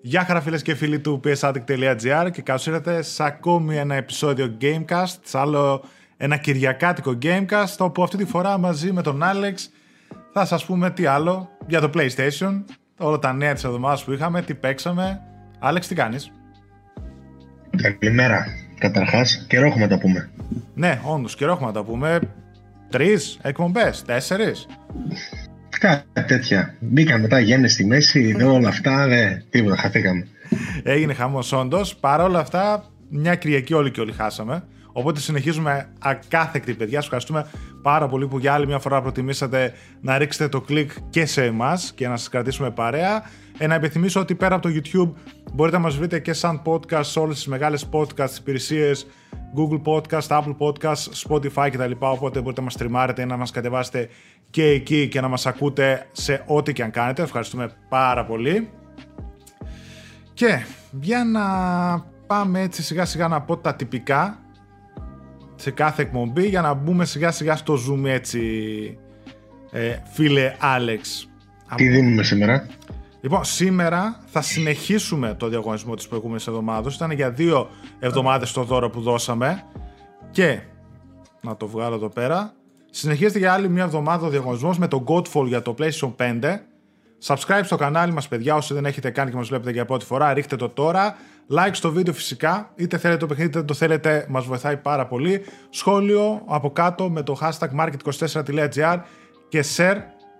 Γεια χαρά φίλες και φίλοι του psaddict.gr και καλώς ήρθατε σε ακόμη ένα επεισόδιο Gamecast, σε άλλο ένα κυριακάτικο Gamecast, όπου αυτή τη φορά μαζί με τον Άλεξ θα σας πούμε τι άλλο για το PlayStation, όλα τα νέα της εβδομάδας που είχαμε, τι παίξαμε. Άλεξ, τι κάνεις; Καλημέρα. Καταρχάς, καιρό έχουμε να τα πούμε. Ναι, όντως, καιρό έχουμε να τα πούμε. Τρεις εκπομπές, τέσσερις. Κάτι τέτοια. Μπήκαν μετά γέννη στη μέση, όλα αυτά, ναι, τίποτα, χαθήκαμε. Έγινε χαμός όντως. Παρ' όλα αυτά, μια Κυριακή όλοι και όλοι χάσαμε. Οπότε συνεχίζουμε ακάθεκτη, παιδιά. Σας ευχαριστούμε πάρα πολύ που για άλλη μια φορά προτιμήσατε να ρίξετε το κλικ και σε εμάς και να σας κρατήσουμε παρέα. Ε, να επιθυμίσω ότι πέρα από το YouTube μπορείτε να μας βρείτε και σαν podcast σε όλες τις μεγάλες podcast υπηρεσίες Google Podcast, Apple Podcast, Spotify κτλ. Οπότε μπορείτε να μας τριμάρετε ή να μας κατεβάσετε και εκεί και να μας ακούτε σε ό,τι και αν κάνετε. Ευχαριστούμε πάρα πολύ. Και για να πάμε έτσι σιγά σιγά να πω τα τυπικά σε κάθε εκπομπή για να μπούμε σιγά σιγά στο zoom έτσι ε, φίλε Άλεξ. Τι δίνουμε σήμερα; Λοιπόν, σήμερα θα συνεχίσουμε το διαγωνισμό της προηγούμενης εβδομάδας. Ήταν για δύο εβδομάδες το δώρο που δώσαμε και να το βγάλω εδώ πέρα Συνεχίζεται για άλλη μια εβδομάδα ο διαγωνισμός με το Godfall για το PlayStation 5. Subscribe στο κανάλι μας παιδιά όσοι δεν έχετε κάνει και μας βλέπετε για πρώτη φορά ρίχτε το τώρα like στο βίντεο φυσικά είτε θέλετε το παιχνίδι είτε δεν το θέλετε μας βοηθάει πάρα πολύ σχόλιο από κάτω με το hashtag market24.gr και share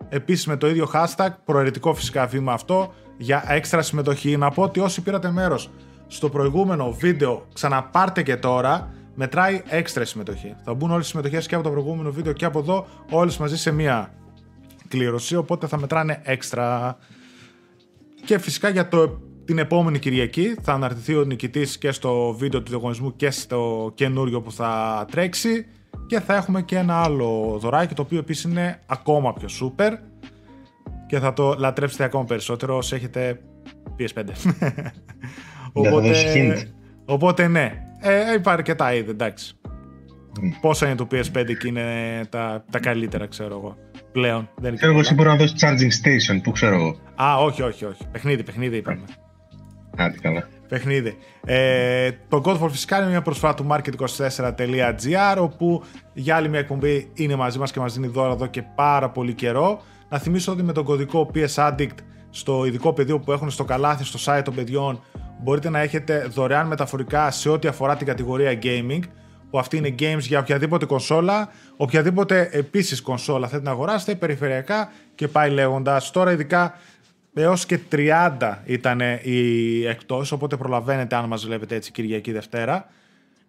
επίσης με το ίδιο hashtag προαιρετικό φυσικά βήμα αυτό για έξτρα συμμετοχή να πω ότι όσοι πήρατε μέρος στο προηγούμενο βίντεο ξαναπάρτε και τώρα μετράει έξτρα συμμετοχή. Θα μπουν όλες οι συμμετοχές και από το προηγούμενο βίντεο και από εδώ, όλες μαζί σε μία κλήρωση. Οπότε θα μετράνε έξτρα. Και φυσικά για το, την επόμενη Κυριακή θα αναρτηθεί ο νικητής και στο βίντεο του διαγωνισμού και στο καινούριο που θα τρέξει. Και θα έχουμε και ένα άλλο δωράκι το οποίο επίσης είναι ακόμα πιο super. Και θα το λατρέψετε ακόμα περισσότερο όσοι έχετε PS5. οπότε, οπότε ναι, ε, υπάρχει αρκετά είδη, εντάξει. Mm. Πόσα είναι το PS5 και είναι τα, τα καλύτερα, ξέρω εγώ. Πλέον. Δεν ξέρω εγώ, εσύ μπορείς να δώσεις charging station, που ξέρω εγώ. Α, όχι, όχι, όχι. Παιχνίδι, παιχνίδι είπαμε. Κάτι καλά. Παιχνίδι. Ε, το Godfall φυσικά είναι μια προσφορά του market24.gr όπου για άλλη μια εκπομπή είναι μαζί μας και μας δίνει δώρα εδώ και πάρα πολύ καιρό. Να θυμίσω ότι με τον κωδικό PS Addict στο ειδικό πεδίο που έχουν στο καλάθι στο site των παιδιών μπορείτε να έχετε δωρεάν μεταφορικά σε ό,τι αφορά την κατηγορία gaming, που αυτή είναι games για οποιαδήποτε κονσόλα, οποιαδήποτε επίσης κονσόλα θέλετε να αγοράσετε, περιφερειακά και πάει λέγοντας. Τώρα, ειδικά έως και 30 ήταν οι εκτό, οπότε προλαβαίνετε αν μας βλέπετε έτσι Κυριακή Δευτέρα.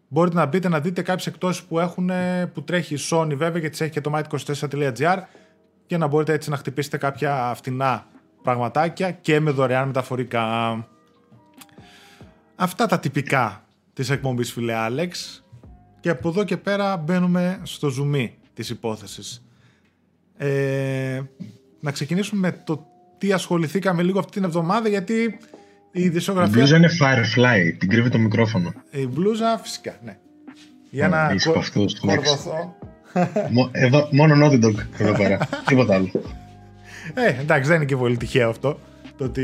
Μπορείτε να μπείτε να δείτε κάποιες εκτόσεις που, έχουν, που τρέχει η Sony βέβαια και τις έχει και το might24.gr και να μπορείτε έτσι να χτυπήσετε κάποια φτηνά πραγματάκια και με δωρεάν μεταφορικά. Αυτά τα τυπικά της εκπομπής φίλε Άλεξ και από εδώ και πέρα μπαίνουμε στο ζουμί της υπόθεσης. Ε, να ξεκινήσουμε με το τι ασχοληθήκαμε λίγο αυτή την εβδομάδα γιατί η δισογραφία... Η μπλούζα είναι Firefly, την κρύβει το μικρόφωνο. Η μπλούζα φυσικά, ναι. Για να κορδωθώ. Εδώ, μόνο Naughty Dog εδώ πέρα, τίποτα άλλο. Ε, εντάξει, δεν είναι και πολύ τυχαίο αυτό. Το ότι...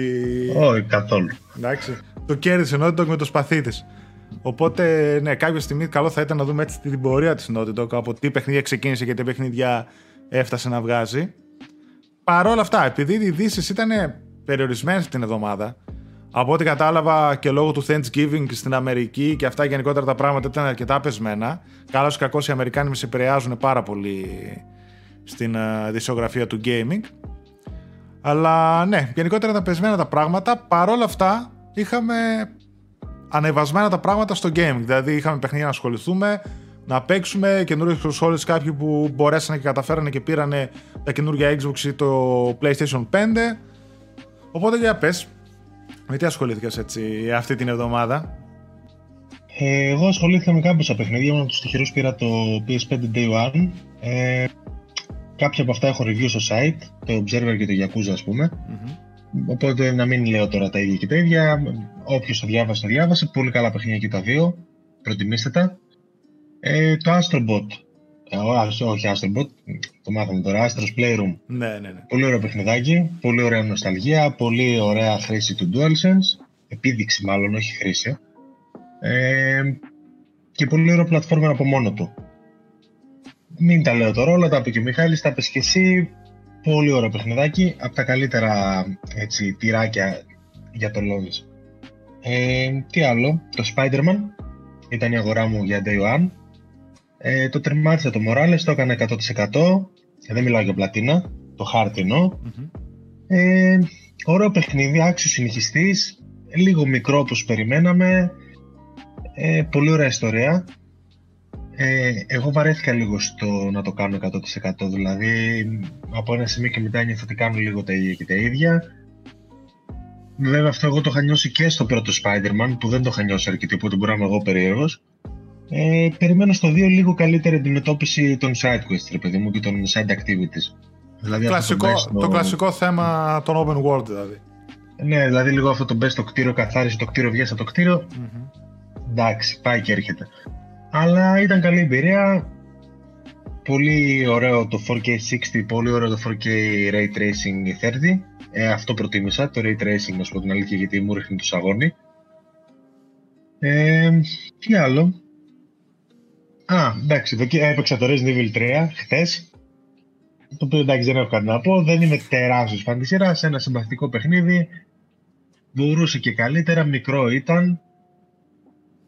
Όχι, καθόλου. Εντάξει το κέρδισε Naughty Dog με το σπαθί της. Οπότε, ναι, κάποια στιγμή καλό θα ήταν να δούμε έτσι την πορεία της Naughty Dog από τι παιχνίδια ξεκίνησε και τι παιχνίδια έφτασε να βγάζει. Παρ' όλα αυτά, επειδή οι ειδήσεις ήταν περιορισμένες την εβδομάδα, από ό,τι κατάλαβα και λόγω του Thanksgiving στην Αμερική και αυτά γενικότερα τα πράγματα ήταν αρκετά πεσμένα. Καλώς ή κακό οι Αμερικάνοι με επηρεάζουν πάρα πολύ στην uh, δισογραφία του gaming. Αλλά ναι, γενικότερα ήταν πεσμένα τα πράγματα. Παρ' όλα αυτά, είχαμε ανεβασμένα τα πράγματα στο gaming. Δηλαδή είχαμε παιχνίδια να ασχοληθούμε, να παίξουμε καινούριες κονσόλες κάποιοι που μπορέσανε και καταφέρανε και πήρανε τα καινούργια Xbox ή το PlayStation 5. Οπότε για πες, με τι ασχολήθηκες έτσι αυτή την εβδομάδα; Ε, εγώ ασχολήθηκα με κάποια παιχνίδια, με τους τυχερούς πήρα το PS5 Day One. Ε, κάποια από αυτά έχω review στο site, το Observer και το Yakuza ας πούμε. Οπότε να μην λέω τώρα τα ίδια και τα ίδια. Όποιος το διάβασε, το διάβασε. Πολύ καλά παιχνίδια και τα δύο. Προτιμήστε τα. Ε, το Astrobot. Ε, όχι Astrobot, το μάθαμε τώρα. Astros Playroom. Ναι, ναι, ναι. Πολύ ωραίο παιχνιδάκι. Πολύ ωραία νοσταλγία. Πολύ ωραία χρήση του DualSense. επίδειξη μάλλον, όχι χρήση. Ε, και πολύ ωραίο πλατφόρμα από μόνο του. Μην τα λέω τώρα, όλα τα είπε και ο Μιχάλης, τα πες και εσύ. Πολύ ωραίο παιχνιδάκι, από τα καλύτερα έτσι, τυράκια για το Logis. Ε, τι άλλο, το Spider-Man ήταν η αγορά μου για Day One. Ε, το τερμάτισα το Morales, το έκανα 100%. Δεν μιλάω για πλατίνα, το χάρτινο. Ε, ωραίο παιχνίδι, άξιος συνεχιστής, λίγο μικρό όπως περιμέναμε. Ε, πολύ ωραία ιστορία. Ε, εγώ βαρέθηκα λίγο στο να το κάνω 100% δηλαδή από ένα σημείο και μετά νιώθω ότι κάνω λίγο τα ίδια και τα ίδια Βέβαια αυτό εγώ το είχα νιώσει και στο πρώτο Spider-Man που δεν το είχα νιώσει αρκετή οπότε μπορεί να είμαι εγώ περίεργος ε, περιμένω στο 2 λίγο καλύτερη αντιμετώπιση των side quests ρε παιδί μου και των side activities δηλαδή κλασικό, το, το κλασικό θέμα των open world δηλαδή ναι, δηλαδή λίγο αυτό το μπε στο κτίριο, καθάρισε το κτίριο, βγαίνει από το κτίριο. Mm-hmm. Εντάξει, πάει και έρχεται. Αλλά ήταν καλή εμπειρία. Πολύ ωραίο το 4K60, πολύ ωραίο το 4K Ray Tracing 30. Ε, αυτό προτίμησα, το Ray Tracing, να σου πω την αλήθεια, γιατί μου ρίχνει το σαγόνι. Ε, τι άλλο; Α, εντάξει, έπαιξα το Resident Evil 3 χθες. Το οποίο εντάξει δεν έχω κάτι να πω. Δεν είμαι τεράστιος φαν της σειράς. Ένα συμπαθητικό παιχνίδι. Μπορούσε και καλύτερα. Μικρό ήταν.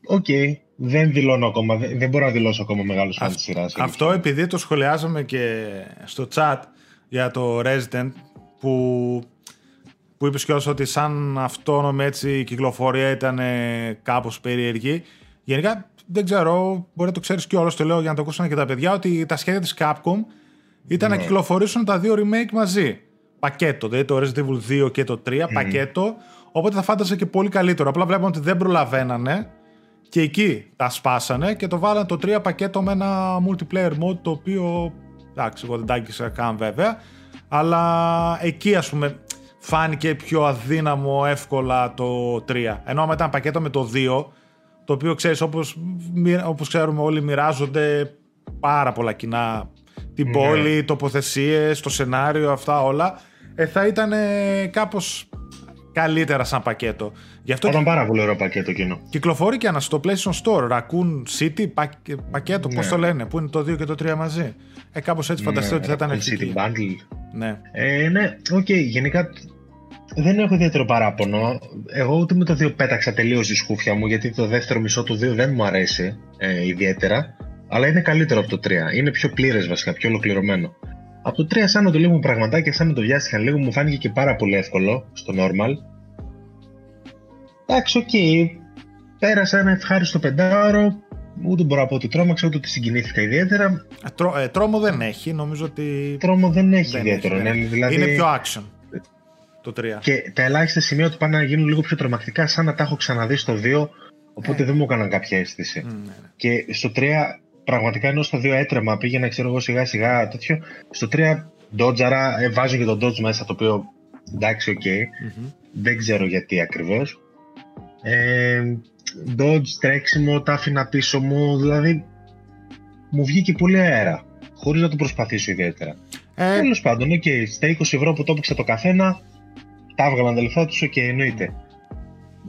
Okay δεν δηλώνω ακόμα, δεν μπορώ να δηλώσω ακόμα μεγάλος φαν της σειράς. Αυτό επειδή το σχολιάζαμε και στο chat για το Resident που, που είπες κιόλας ότι σαν αυτόνομη έτσι κυκλοφορία ήταν κάπως περίεργη. Γενικά δεν ξέρω, μπορεί να το ξέρεις κιόλας, το λέω για να το ακούσουν και τα παιδιά, ότι τα σχέδια της Capcom ήταν να ναι. κυκλοφορήσουν τα δύο remake μαζί. Πακέτο, δηλαδή το Resident Evil 2 και το 3, πακέτο. Οπότε θα φάνταζε και πολύ καλύτερο. Απλά βλέπουμε ότι δεν προλαβαίνανε και εκεί τα σπάσανε και το βάλανε το 3 πακέτο με ένα multiplayer mode το οποίο εντάξει εγώ δεν τα άγγισα καν βέβαια αλλά εκεί ας πούμε φάνηκε πιο αδύναμο εύκολα το 3 ενώ μετά ήταν πακέτο με το 2 το οποίο ξέρεις όπως, όπως ξέρουμε όλοι μοιράζονται πάρα πολλά κοινά την ναι. πόλη, τοποθεσίες, το σενάριο, αυτά όλα ε, θα ήταν κάπως καλύτερα σαν πακέτο. Γι αυτό ήταν πάρα πολύ ωραίο πακέτο κοινό. Κυκλοφορεί και ένα στο PlayStation Store. Raccoon City, πακέτο, ναι. πώς το λένε, που είναι το 2 και το 3 μαζί. Ε, κάπως έτσι ναι, φανταστείτε ότι θα ήταν City Bundle. Ναι. Ε, ναι, okay. Γενικά δεν έχω ιδιαίτερο παράπονο. Εγώ ούτε με το 2 πέταξα τελείως η σκούφια μου, γιατί το δεύτερο μισό του 2 δεν μου αρέσει ε, ιδιαίτερα. Αλλά είναι καλύτερο από το 3. Είναι πιο πλήρες βασικά, πιο ολοκληρωμένο. Από το 3 σαν να το λίγο πραγματάκια, σαν να το βιάστηκαν λίγο, μου φάνηκε και πάρα πολύ εύκολο στο normal. Εντάξει, okay. Πέρασα ένα ευχάριστο πεντάωρο. Ούτε μπορώ να πω ότι τρόμαξα, ούτε ότι συγκινήθηκα ιδιαίτερα. Ε, τρό, ε, τρόμο δεν έχει, νομίζω ότι. Τρόμο δεν έχει δεν ιδιαίτερο. Έχει, ναι. ναι. Δηλαδή... Είναι πιο action. Το 3. Και τα ελάχιστα σημεία του πάνε να γίνουν λίγο πιο τρομακτικά, σαν να τα έχω ξαναδεί στο 2, οπότε ε. δεν μου έκαναν κάποια αίσθηση. Mm, ναι, ναι. Και στο 3 πραγματικά ενώ στο 2 έτρεμα, πήγαινα ξέρω εγώ σιγά σιγά τέτοιο. Στο 3 ντότζαρα, ε, βάζω και τον dodge μέσα το οποίο εντάξει, okay. Mm-hmm. Δεν ξέρω γιατί ακριβώς. Ε, dodge, τρέξιμο, τα άφηνα πίσω μου, δηλαδή μου βγήκε πολύ αέρα, χωρίς να το προσπαθήσω ιδιαίτερα. Ε... Τέλος πάντων, okay, στα 20 ευρώ που το έπαιξα το καθένα, τα έβγαλαν τα λεφτά τους, και εννοείται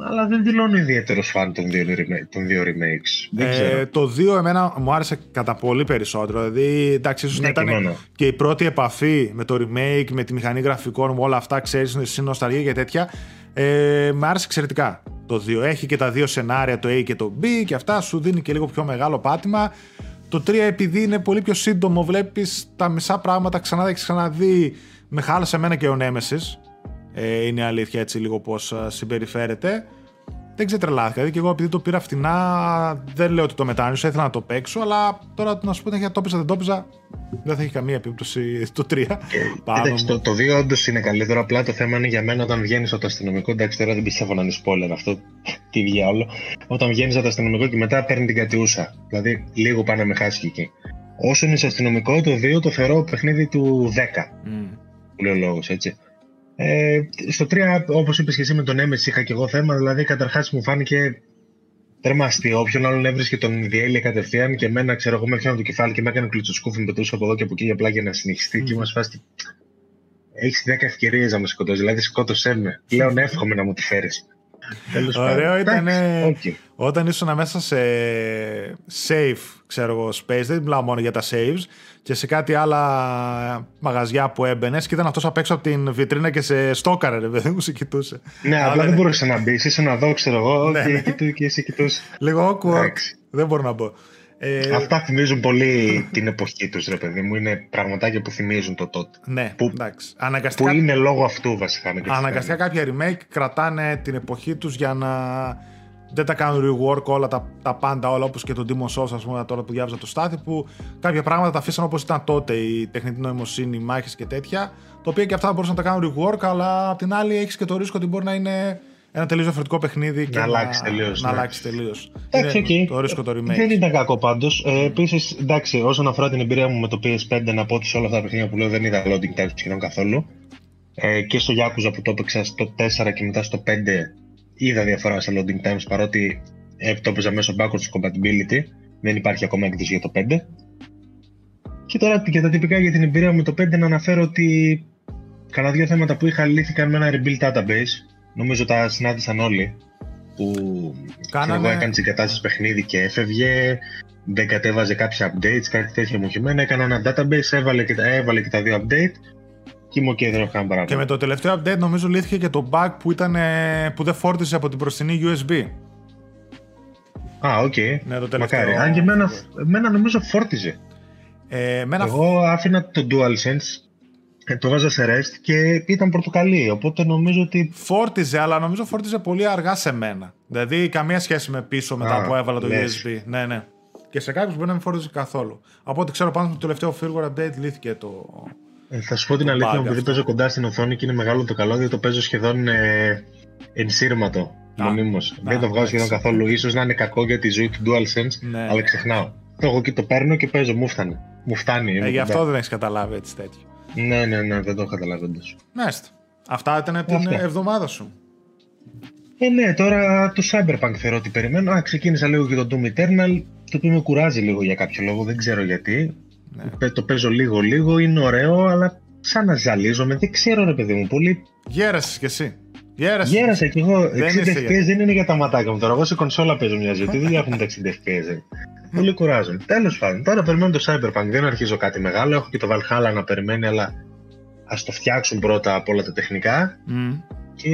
αλλά δεν δηλώνω ιδιαίτερο φαν των δύο, των δύο remakes. Δεν ε, το 2 εμένα μου άρεσε κατά πολύ περισσότερο. Δηλαδή, εντάξει, ίσως ναι, ήταν και, η πρώτη επαφή με το remake, με τη μηχανή γραφικών μου, όλα αυτά, ξέρεις, είναι νοσταλγία και τέτοια. Ε, με άρεσε εξαιρετικά το 2. Έχει και τα δύο σενάρια, το A και το B και αυτά, σου δίνει και λίγο πιο μεγάλο πάτημα. Το 3 επειδή είναι πολύ πιο σύντομο, βλέπεις τα μισά πράγματα ξανά δεν έχει ξαναδεί. Με χάλασε εμένα και ο Nemesis ε, είναι αλήθεια έτσι λίγο πώς ε, συμπεριφέρεται. Δεν ξετρελάθηκα. Δηλαδή και εγώ επειδή το πήρα φτηνά, δεν λέω ότι το μετάνιωσα, ήθελα να το παίξω, αλλά τώρα να σου πω ότι το πήσα, δεν το πήσα, δεν θα έχει καμία επίπτωση το 3. Εντάξει, το, το 2 όντως είναι καλύτερο. Απλά το θέμα είναι για μένα όταν βγαίνεις από το αστυνομικό. Εντάξει, τώρα δεν πιστεύω να είναι spoiler αυτό. Τι διάολο. Όταν βγαίνεις από το αστυνομικό και μετά παίρνει την κατιούσα. Δηλαδή, λίγο πάνε με χάσει εκεί. Όσο είναι σε αστυνομικό, το 2 το θεωρώ παιχνίδι του 10. Mm. Που λέει ο λόγος, έτσι. Ε, στο 3, όπως είπες και εσύ με τον Nemesis, είχα και εγώ θέμα. Δηλαδή, καταρχάς μου φάνηκε τρεμαστή. Όποιον άλλον έβρισκε τον διέλυε κατευθείαν και εμένα, ξέρω εγώ, με έφτιανα το κεφάλι και με έκανε κλουτσοσκούφι, με πετούσα από εδώ και από εκεί απλά για να συνεχιστεί. Mm. Και είμαστε φάση. Έχεις 10 ευκαιρίες να με σκοτώσεις. Δηλαδή, σκότωσέ με. Πλέον εύχομαι να μου τη φέρεις. Ωραίο ήταν όταν ήσουν μέσα σε safe, ξέρω εγώ, space, δεν μιλάω μόνο για τα saves, και σε κάτι άλλα μαγαζιά που έμπαινες και ήταν αυτός απ' έξω από την βιτρίνα και σε στόκαρε, ρε παιδί μου, σε κοιτούσε. Ναι, απλά δεν μπορούσε να μπεις. Είσαι να δω, ξέρω εγώ, ναι, και, ναι. και εσύ κοιτούσες. Λίγο awkward. Δεν μπορώ να μπω. Ε... Αυτά θυμίζουν πολύ την εποχή τους, ρε παιδί μου. Είναι πραγματάκια που θυμίζουν το τότε. Ναι, που, εντάξει. Αναγκαστικά... Που είναι λόγω αυτού βασικά. Αναγκαστικά κάποια remake κρατάνε την εποχή τους για να δεν τα κάνουν rework όλα τα, τα πάντα, όλα όπως και το Demon Souls, ας πούμε, τώρα που διάβαζα το στάθι, που κάποια πράγματα τα αφήσαν όπως ήταν τότε, η τεχνητή νοημοσύνη, οι μάχες και τέτοια, το οποίο και αυτά μπορούσαν να τα κάνουν rework, αλλά απ' την άλλη έχεις και το ρίσκο ότι μπορεί να είναι ένα τελείως διαφορετικό παιχνίδι και να, αλλάξει τελείως. Να, ναι. αλλάξει τελείως. Εντάξει, okay. Το ρίσκο το remake. Δεν ήταν κακό πάντως. Ε, Επίσης, εντάξει, όσον αφορά την εμπειρία μου με το PS5, να πω ότι σε όλα αυτά τα παιχνίδια που λέω δεν είδα loading time σχεδόν καθόλου. Ε, και στο Yakuza που το έπαιξα στο 4 και μετά στο 5 είδα διαφορά σε loading times παρότι ε, το έπαιζα μέσω backwards compatibility. Δεν υπάρχει ακόμα έκδοση για το 5. Και τώρα και τα τυπικά για την εμπειρία μου με το 5 να αναφέρω ότι κανένα δύο θέματα που είχα λύθηκαν με ένα rebuild database. Νομίζω τα συνάντησαν όλοι. Που Κάναμε... εγώ έκανε εγκατάσταση παιχνίδι και έφευγε, δεν κατέβαζε κάποια updates, κάτι τέτοιο μου χειμένα. Έκανα ένα database, έβαλε και, έβαλε και τα δύο update και είμαι okay, δεν έχω κανένα Και με το τελευταίο update νομίζω λύθηκε και το bug που, ήταν, που δεν φόρτισε από την μπροστινή USB. Α, okay. Ναι, το τελευταίο... Μακάρι. Αν και εμένα, εμένα νομίζω φόρτιζε. Ε, εμένα... Εγώ άφηνα το DualSense ε, το βάζα σε rest και ήταν πορτοκαλί, οπότε νομίζω ότι... Φόρτιζε, αλλά νομίζω φόρτιζε πολύ αργά σε μένα. Δηλαδή καμία σχέση με πίσω μετά Α, που έβαλα το λες. USB. Ναι, ναι. Και σε κάποιους μπορεί να μην φόρτιζε καθόλου. Από ό,τι ξέρω πάνω στο τελευταίο firmware update λύθηκε το, ε, θα σου πω την αλήθεια μου, επειδή παίζω κοντά στην οθόνη και είναι μεγάλο το καλώδιο, το παίζω σχεδόν ε, ενσύρματο. Μονίμως. Δεν το βγάζω σχεδόν καθόλου. σω να είναι κακό για τη ζωή του DualSense, ναι. αλλά ξεχνάω. Το εγώ και το παίρνω και παίζω. Μου φτάνει. Μου φτάνει. Ε, γι' αυτό δεν έχεις καταλάβει έτσι τέτοιο. Ναι, ναι, ναι, δεν το έχω καταλάβει όντω. Μάλιστα. Αυτά ήταν την Αυτά. εβδομάδα σου. Ε, ναι, τώρα το Cyberpunk θεωρώ ότι περιμένω. Α, ξεκίνησα λίγο και το Doom Eternal, το οποίο με κουράζει λίγο για κάποιο λόγο, δεν ξέρω γιατί. Ναι. Το παίζω λίγο λίγο, είναι ωραίο, αλλά σαν να ζαλίζομαι, δεν ξέρω ρε παιδί μου, πολύ... Γέρασες κι εσύ. Γέρασες. Γέρασα κι εγώ. 60 FPS δεν είναι για τα ματάκια μου τώρα. Εγώ σε κονσόλα παίζω μια ζωή. Δεν έχουν τα 60 FPS. Πολύ κουράζουν. Τέλος πάντων, τώρα περιμένω το Cyberpunk. Δεν αρχίζω κάτι μεγάλο. Έχω και το Valhalla να περιμένει, αλλά ας το φτιάξουν πρώτα από όλα τα τεχνικά. Mm. Και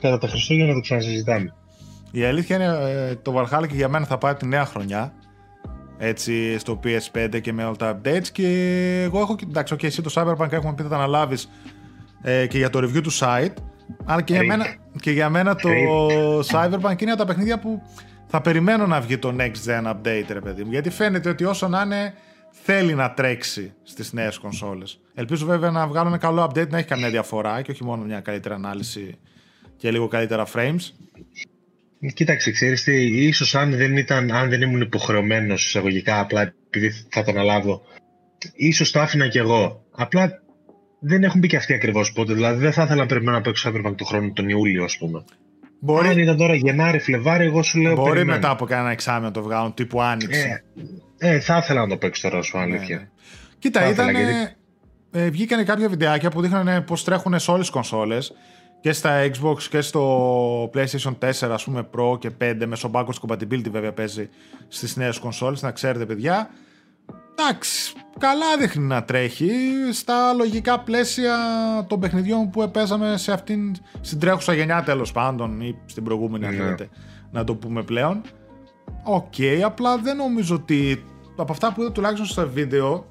κατά τα Χριστούγεννα το ξανασυζητάμε. Η αλήθεια είναι ε, το Valhalla και για μένα θα πάει τη νέα χρονιά έτσι στο PS5 και με όλα τα updates και εγώ έχω, εντάξει, okay, εσύ το Cyberpunk έχουμε πει θα τα αναλάβεις ε, και για το review του site αλλά και για, μένα, και για μένα το Cyberpunk είναι από τα παιχνίδια που θα περιμένω να βγει το next gen update ρε παιδί μου γιατί φαίνεται ότι όσο να είναι θέλει να τρέξει στις νέες κονσόλες ελπίζω βέβαια να βγάλουν ένα καλό update να έχει καμία διαφορά και όχι μόνο μια καλύτερη ανάλυση και λίγο καλύτερα frames Κοίταξε, ξέρεις τι, ίσως αν δεν, ήταν, αν δεν ήμουν υποχρεωμένος εισαγωγικά, απλά επειδή θα το αναλάβω, ίσως το άφηνα κι εγώ. Απλά δεν έχουν μπει και αυτοί ακριβώς πότε. Δηλαδή δεν θα ήθελα να περιμένω να παίξω Cyberpunk του χρόνου τον Ιούλιο, ας πούμε. Μπορεί... Αν ήταν τώρα Γενάρη, Φλεβάρι, εγώ σου λέω. Μπορεί περιμένω. μετά από κανένα εξάμεινο το βγάλουν, τύπου Άνοιξη. Ε, ε, θα ήθελα να το παίξω τώρα, σου αλήθεια. Ναι, ναι. Κοίτα, ήταν. Γιατί... Ε, βγήκαν κάποια βιντεάκια που δείχνανε πώς τρέχουν σε όλες τις κονσόλες και στα Xbox και στο PlayStation 4 ας πούμε Pro και 5 μέσω backwards compatibility βέβαια παίζει στις νέες κονσόλες να ξέρετε παιδιά εντάξει καλά δείχνει να τρέχει στα λογικά πλαίσια των παιχνιδιών που παίζαμε σε αυτήν στην τρέχουσα γενιά τέλος πάντων ή στην προηγούμενη αν θέλετε να το πούμε πλέον Okay, απλά δεν νομίζω ότι από αυτά που είδα τουλάχιστον στα βίντεο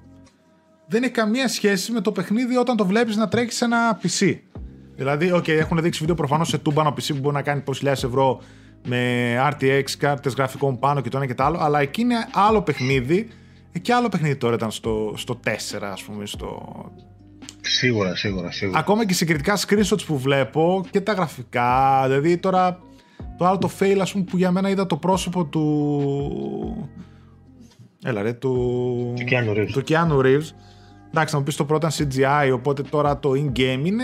δεν έχει καμία σχέση με το παιχνίδι όταν το βλέπεις να τρέχεις σε ένα PC. Δηλαδή, okay, έχουν δείξει βίντεο προφανώς σε τούμπανο PC που μπορεί να κάνει 20.000 ευρώ με RTX κάρτες γραφικών πάνω και το ένα και το άλλο, αλλά εκεί είναι άλλο παιχνίδι. Και άλλο παιχνίδι τώρα ήταν στο, στο 4, ας πούμε, στο. Σίγουρα, σίγουρα, σίγουρα. Ακόμα και συγκριτικά screenshots που βλέπω και τα γραφικά. Δηλαδή τώρα το άλλο το fail, ας πούμε, που για μένα είδα το πρόσωπο του. Έλα ρε, του. Του Keanu Reeves. Εντάξει, να μου πεις το πρώτο ήταν CGI, οπότε τώρα το in-game είναι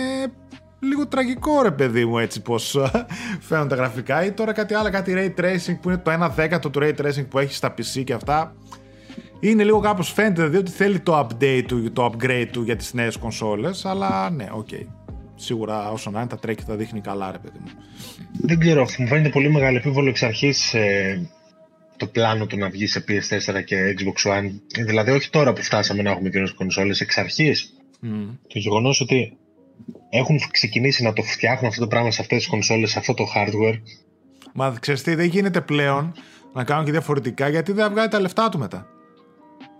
λίγο τραγικό ρε παιδί μου έτσι πως φαίνονται τα γραφικά ή τώρα κάτι άλλο, κάτι ray tracing που είναι το 1 δέκατο του ray tracing που έχει στα PC και αυτά είναι λίγο κάπως φαίνεται δηλαδή ότι θέλει το update του, το upgrade του για τις νέες κονσόλες αλλά ναι, okay. σίγουρα όσο να είναι τα τρέχει θα δείχνει καλά, ρε παιδί μου. Δεν ξέρω, μου φαίνεται πολύ μεγάλο επίβολο εξ αρχής ε, το πλάνο του να βγει σε PS4 και Xbox One. Δηλαδή, όχι τώρα που φτάσαμε να έχουμε κοινέ κονσόλες, εξ αρχής. Mm. Το γεγονός ότι έχουν ξεκινήσει να το φτιάχνουν αυτό το πράγμα σε αυτές τις κονσόλες, σε αυτό το hardware. Μα ξέρεις τι, δεν γίνεται πλέον να κάνουν και διαφορετικά γιατί δεν βγάλει τα λεφτά του μετά.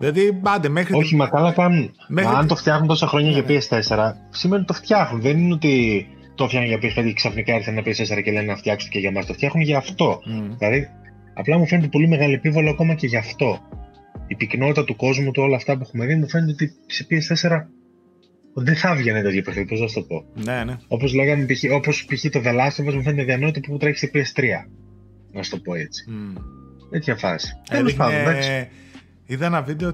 Δηλαδή, πάντε μέχρι. Όχι, μα καλά κάνουν. Μέχρι... Μα αν το φτιάχνουν τόσα χρόνια για PS4, σημαίνει ότι το φτιάχνουν. Δεν είναι ότι το φτιάχνουν για PS5 και ξαφνικά ήρθε ένα PS4 και λένε να φτιάξουν και για μας. Το φτιάχνουν για αυτό. Mm. Δηλαδή, απλά μου φαίνεται πολύ μεγάλο επίβολο ακόμα και γι' αυτό. Η πυκνότητα του κόσμου, του όλα αυτά που έχουμε δει, μου φαίνεται ότι σε PS4 δεν θα έβγαινε τέτοιο παιχνίδι, πώς να το πω. Ναι, ναι. Όπως λέγαμε, όπως π.χ. το The Last of Us μου φαίνεται διανόητο που τρέχει σε PS3. Να σου το πω έτσι. Mm. Τέτοια φάση. Τέλος πάντων, εντάξει. Είδα ένα βίντεο.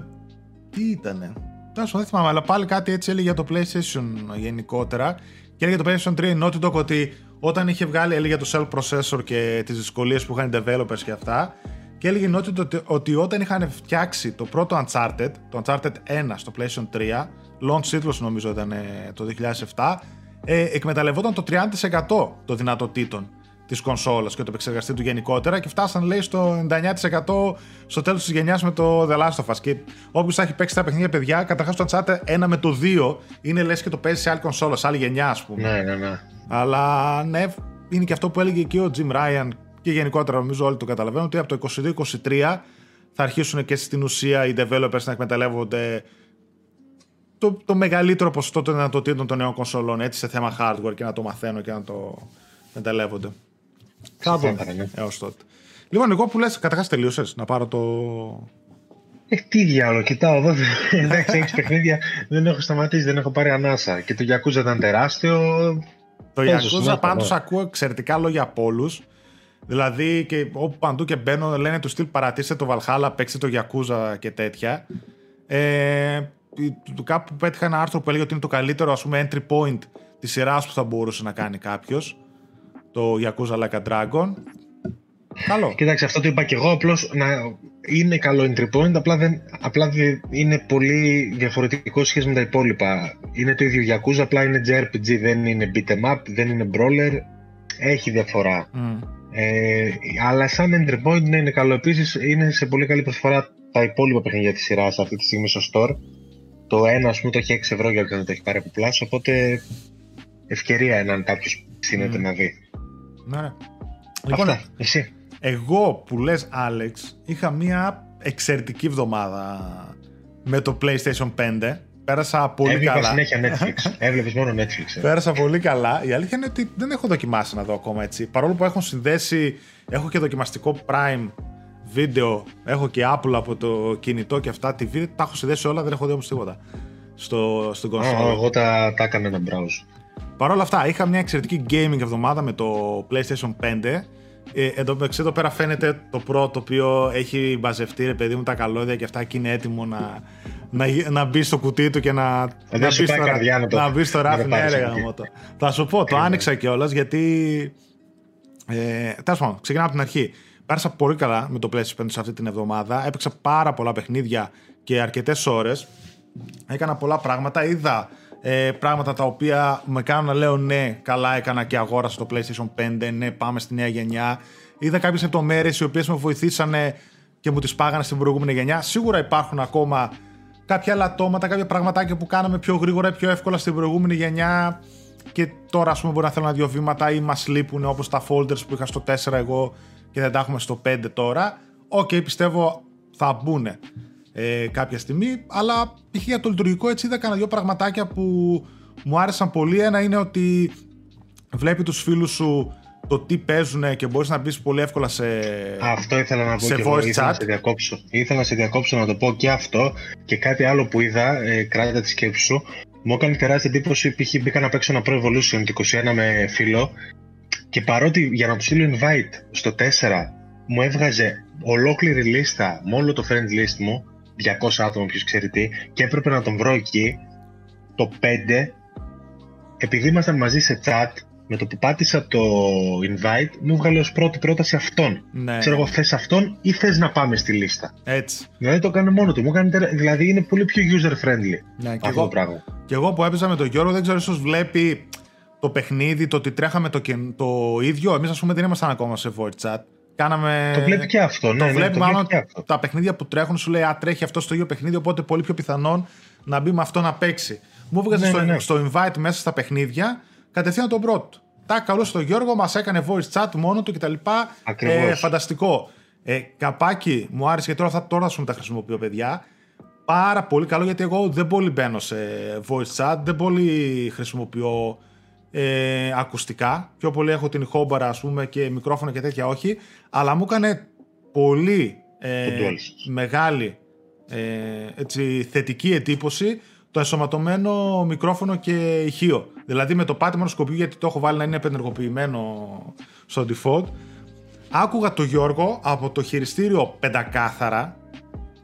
Τι ήτανε; Τέλο δεν θυμάμαι, αλλά πάλι κάτι έτσι έλεγε για το PlayStation γενικότερα. Και έλεγε το PlayStation 3 η Naughty Dog ότι όταν είχε βγάλει, έλεγε το Cell Processor και τις δυσκολίες που είχαν οι developers και αυτά. Και έλεγε η Naughty Dog ότι όταν είχαν φτιάξει το πρώτο Uncharted, το Uncharted 1 στο PlayStation 3, launch τίτλος νομίζω ήταν το 2007, ε, εκμεταλλευόταν το 30% των δυνατοτήτων της κονσόλας και το επεξεργαστή του γενικότερα και φτάσαν λέει στο 99% στο τέλος της γενιάς με το The Last of Us. Και όποιος έχει παίξει τα παιχνίδια, παιδιά, καταρχάς το Uncharted 1 με το 2 είναι λες και το παίζει σε άλλη κονσόλα, σε άλλη γενιά, ας πούμε. Ναι, ναι, ναι. Αλλά ναι, είναι και αυτό που έλεγε και ο Jim Ryan και γενικότερα νομίζω όλοι το καταλαβαίνουν ότι από το 22-23 θα αρχίσουν και στην ουσία οι developers να εκμεταλλεύονται το, το μεγαλύτερο ποσοστό των δυνατοτήτων των νέων κονσολών έτσι σε θέμα hardware και να το μαθαίνουν και να το εκμεταλλεύονται. Θα δούμε έως τότε. Λοιπόν, εγώ που λες, καταρχάς τελείωσες να πάρω το... Ε, τι διάλογο, κοιτάω εδώ. Εντάξει, έχεις παιχνίδια. Δεν έχω σταματήσει, δεν έχω πάρει ανάσα. Και το Yakuza ήταν τεράστιο. Το Yakuza πάντως ακούω εξαιρετικά λόγια από όλους. Δηλαδή, και όπου παντού και μπαίνω, λένε του στυλ παρατήστε το Valhalla, παίξτε το Yakuza και τέτοια. Ε, κάπου πέτυχα ένα άρθρο που έλεγε ότι είναι το καλύτερο ας πούμε entry point της σειράς που θα μπορούσε να κάνει κάποιος το Yakuza Like a Dragon. Καλό. Κοίταξε, αυτό το είπα και εγώ. Απλώς να είναι καλό entry point, απλά, δεν, απλά είναι πολύ διαφορετικό σχέση με τα υπόλοιπα. Είναι το ίδιο Yakuza, απλά είναι JRPG, δεν είναι beat'em up, δεν είναι brawler. Έχει διαφορά. Mm. Ε, αλλά σαν entry point ναι, είναι καλό. Επίσης είναι σε πολύ καλή προσφορά τα υπόλοιπα παιχνίδια της σειράς αυτή τη στιγμή στο store. Το ένα, ας πούμε, το έχει 6 ευρώ για να το έχει πάρει από πλάσο. Οπότε ευκαιρία έναν κάποιος ψήνεται mm. να δει. Ναι. Λοιπόν, εσύ. Εγώ που λες Άλεξ, είχα μία εξαιρετική εβδομάδα με το PlayStation 5. Πέρασα πολύ Έβλεπα καλά. συνέχεια Netflix. Έβλεπες μόνο Netflix. Ε. Πέρασα πολύ καλά. Η αλήθεια είναι ότι δεν έχω δοκιμάσει να δω ακόμα έτσι. Παρόλο που έχω συνδέσει, έχω και δοκιμαστικό Prime βίντεο, έχω και Apple από το κινητό και αυτά, TV, τα έχω συνδέσει όλα, δεν έχω δει όμως τίποτα στο, στην κονσόλα. εγώ τα, τα έκανα ένα browse. Παρ' όλα αυτά, είχα μια εξαιρετική gaming εβδομάδα με το PlayStation 5. Ε, εδώ, εδώ πέρα φαίνεται το πρώτο το οποίο έχει μπαζευτεί ρε παιδί μου τα καλώδια και αυτά και είναι έτοιμο να, να, να μπει στο κουτί του και να, να, μπει, στο, να, το, να μπει στο ράφι. Ναι, Θα σου πω, το άνοιξα κιόλας γιατί. Ε, Τέλος πάντων, ξεκινάω από την αρχή. Πέρασα πολύ καλά με το PlayStation 5 σε αυτή την εβδομάδα. Έπαιξα πάρα πολλά παιχνίδια και αρκετές ώρες. Έκανα πολλά πράγματα. Είδα ε, πράγματα τα οποία με κάνουν να λέω ναι, καλά έκανα και αγόρασα το PlayStation 5, ναι, πάμε στη νέα γενιά. Είδα κάποιες λεπτομέρειες οι οποίες με βοηθήσαν και μου τις πάγανε στην προηγούμενη γενιά. Σίγουρα υπάρχουν ακόμα κάποια λατώματα, κάποια πραγματάκια που κάναμε πιο γρήγορα ή πιο εύκολα στην προηγούμενη γενιά και τώρα ας πούμε μπορεί να θέλω ένα δύο βήματα ή μας λείπουν όπως τα folders που είχα στο 4 εγώ και δεν τα έχουμε στο 5 τώρα. Okay, πιστεύω θα μπουν ε, κάποια στιγμή. Αλλά π.χ. για το λειτουργικό έτσι είδα κανένα δύο πραγματάκια που μου άρεσαν πολύ. Ένα είναι ότι βλέπει τους φίλους σου το τι παίζουν και μπορείς να μπεις πολύ εύκολα σε Αυτό ήθελα να πω σε και voice ήθελα Να σε διακόψω. Ήθελα να σε διακόψω να το πω και αυτό και κάτι άλλο που είδα, ε, κράτα τη σκέψη σου. Μου έκανε τεράστια εντύπωση, π.χ. μπήκα να παίξω ένα Pro Evolution 21 με φίλο και παρότι για να τους στείλω invite στο 4 μου έβγαζε ολόκληρη λίστα με όλο το friend list μου 200 άτομα, ποιος ξέρει τι, και έπρεπε να τον βρω εκεί το 5, επειδή ήμασταν μαζί σε chat, με το που πάτησα το invite, μου βγάλε ως πρώτη πρόταση αυτόν. Ναι. Ξέρω εγώ, θες αυτόν ή θες να πάμε στη λίστα. Έτσι. Δηλαδή το έκανε μόνο του. Μου έκανε, δηλαδή είναι πολύ πιο user friendly ναι, αυτό εγώ, το πράγμα. Και εγώ που έπαιζα με τον Γιώργο, δεν ξέρω, ίσως βλέπει το παιχνίδι, το ότι τρέχαμε το, το ίδιο. Εμείς, ας πούμε, δεν ήμασταν ακόμα σε voice chat. Κάναμε... Το βλέπει και αυτό. Ναι, το ναι, βλέπει, το μάλλον και αυτό. τα παιχνίδια που τρέχουν σου λέει Α, τρέχει αυτό στο ίδιο παιχνίδι, οπότε πολύ πιο πιθανόν να μπει με αυτό να παίξει. Μου έβγαζε Ναι, στο, ναι, ναι. στο invite μέσα στα παιχνίδια κατευθείαν τον πρώτο. Τα καλούσε τον Γιώργο, μας έκανε voice chat μόνο του κτλ. Ακριβώς. φανταστικό. Ε, καπάκι μου άρεσε γιατί τώρα θα, τώρα θα σου τα χρησιμοποιώ, παιδιά. Πάρα πολύ καλό γιατί εγώ δεν πολύ μπαίνω σε voice chat, δεν πολύ χρησιμοποιώ ε, ακουστικά. Πιο πολύ έχω την ηχόμπαρα, ας πούμε, και μικρόφωνο και τέτοια όχι. Αλλά μου έκανε πολύ ε, Το DualSense. μεγάλη ε, έτσι, θετική εντύπωση το ενσωματωμένο μικρόφωνο και ηχείο. Δηλαδή με το πάτημα σκοπιού, γιατί το έχω βάλει να είναι επενεργοποιημένο στο default, άκουγα το Γιώργο από το χειριστήριο πεντακάθαρα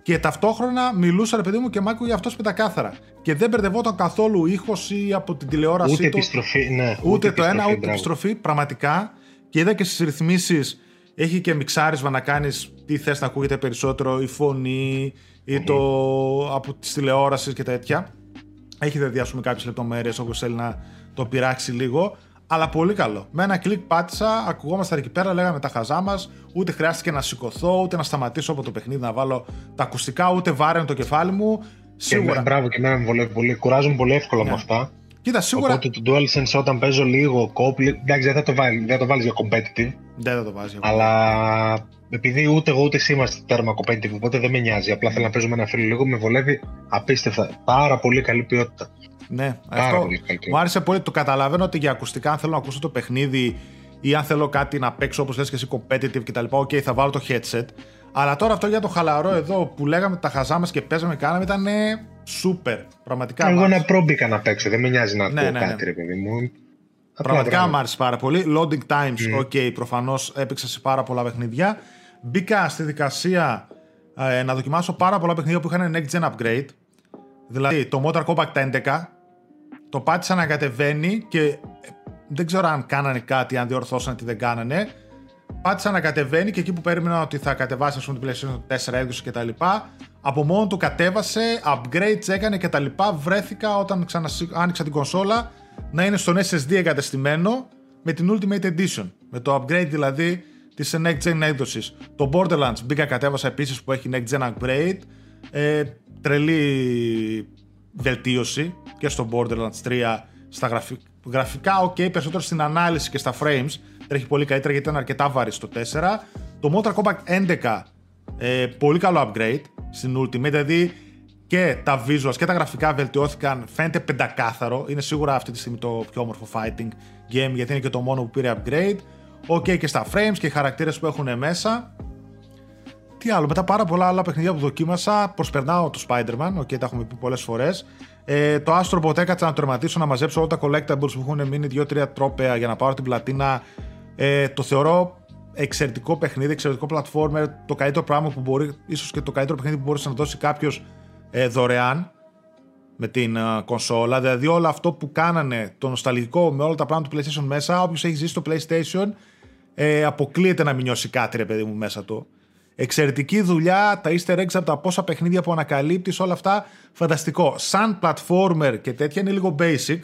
και ταυτόχρονα μιλούσα ρε παιδί μου και μ' άκουγε αυτός πεντακάθαρα. Και δεν μπερδευόταν καθόλου ήχος ή από την τηλεόραση Ούτε του. επιστροφή, ναι. Ούτε, το ένα, επιστροφή, ούτε μπράβο. επιστροφή. Πραγματικά. Και είδα και στις ρυθμίσεις έχει και μιξάρισμα να κάνεις τι θες να ακούγεται περισσότερο, η φωνή ή το από τη τηλεόραση και τέτοια. Έχει δηλαδή ας πούμε κάποιες λεπτομέρειες όπως θέλει να το πειράξει λίγο. Αλλά πολύ καλό. Με ένα κλικ πάτησα, ακουγόμασταν εκεί πέρα, λέγαμε τα χαζά μας. Ούτε χρειάστηκε να σηκωθώ, ούτε να σταματήσω από το παιχνίδι να βάλω τα ακουστικά, ούτε βάραινε το κεφάλι μου. Και Σίγουρα. με, μπράβο και εμένα με βολεύει πολύ. Κουράζομαι πολύ εύκολα Ναι. με αυτά. Κοίτα, σίγουρα. Οπότε το DualSense όταν παίζω λίγο co-op, εντάξει δεν θα το βάλει, δεν θα το βάλεις για competitive, Δεν θα το βάζει. αλλά επειδή ούτε εγώ ούτε εσύ είμαστε τέρμα competitive, οπότε δεν με νοιάζει. Απλά θέλω να παίζω με ένα φίλο λίγο, με βολεύει απίστευτα. Πάρα πολύ καλή ποιότητα. Ναι, Πάρα αυτό πολύ καλή μου ποιότητα. άρεσε πολύ. Το καταλαβαίνω ότι για ακουστικά, αν θέλω να ακούσω το παιχνίδι ή αν θέλω κάτι να παίξω όπως λες και εσύ competitive κτλ. Οκ, θα βάλω το headset. Αλλά τώρα αυτό για το χαλαρό εδώ που λέγαμε τα χαζά μας και παίζαμε, κάναμε ήταν super. Πραγματικά. Εγώ μ' ένα άρεσε. προ μπήκα να παίξω, δεν με νοιάζει να Ναι, ακούω ναι, ναι. κάτι, ρε παιδί μου. Απλά Πραγματικά μπράβο. μου άρεσε πάρα πολύ. Loading times, Mm. ok, προφανώς έπαιξα σε πάρα πολλά παιχνίδια. Μπήκα στη δικασία ε, να δοκιμάσω πάρα πολλά παιχνίδια που είχαν next gen upgrade. Δηλαδή το Motor Compact 11 το πάτησα να κατεβαίνει και ε, δεν ξέρω αν κάνανε κάτι, αν διορθώσαν τι δεν κάνανε. Πάτησα να κατεβαίνει και εκεί που περίμενα ότι θα κατεβάσει ας πούμε, την PlayStation 4 έκδοση κτλ. Από μόνο του κατέβασε, upgrades έκανε κτλ. Βρέθηκα όταν ξανασύ... άνοιξα την κονσόλα να είναι στον SSD εγκατεστημένο με την Ultimate Edition. Με το upgrade δηλαδή της Next Gen έκδοσης. Το Borderlands μπήκα κατέβασα επίσης που έχει Next Gen upgrade. Ε, τρελή βελτίωση και στο Borderlands 3 στα γραφι- γραφικά, ok, περισσότερο στην ανάλυση και στα frames. Τρέχει πολύ καλύτερα γιατί ήταν αρκετά βαρύ στο 4. Το Motor Compact 11, ε, πολύ καλό upgrade στην Ultimate, δηλαδή και τα visuals και τα γραφικά βελτιώθηκαν, φαίνεται πεντακάθαρο. Είναι σίγουρα αυτή τη στιγμή το πιο όμορφο fighting game γιατί είναι και το μόνο που πήρε upgrade. Ok και στα frames και οι χαρακτήρες που έχουν μέσα. Τι άλλο, μετά πάρα πολλά άλλα παιχνίδια που δοκίμασα, προσπερνάω το Spider-Man, ok, τα έχουμε πει πολλές φορές. Ε, το Astro Bot έκατσα να το τερματίσω, να μαζέψω όλα τα collectibles που έχουν μείνει 2-3 τρόπαια για να πάρω την πλατίνα. Ε, το θεωρώ εξαιρετικό παιχνίδι, εξαιρετικό platformer, το καλύτερο πράγμα που μπορεί, ίσως και το καλύτερο παιχνίδι που μπορούσε να δώσει κάποιος ε, δωρεάν με την ε, κονσόλα. Δηλαδή όλο αυτό που κάνανε το νοσταλγικό με όλα τα πράγματα του PlayStation μέσα, όποιος έχει ζήσει στο PlayStation, ε, αποκλείεται να μην νιώσει κάτι ρε παιδί μου μέσα του. Εξαιρετική δουλειά, τα easter eggs από τα πόσα παιχνίδια που ανακαλύπτεις, όλα αυτά φανταστικό. Σαν platformer και τέτοια είναι λίγο basic,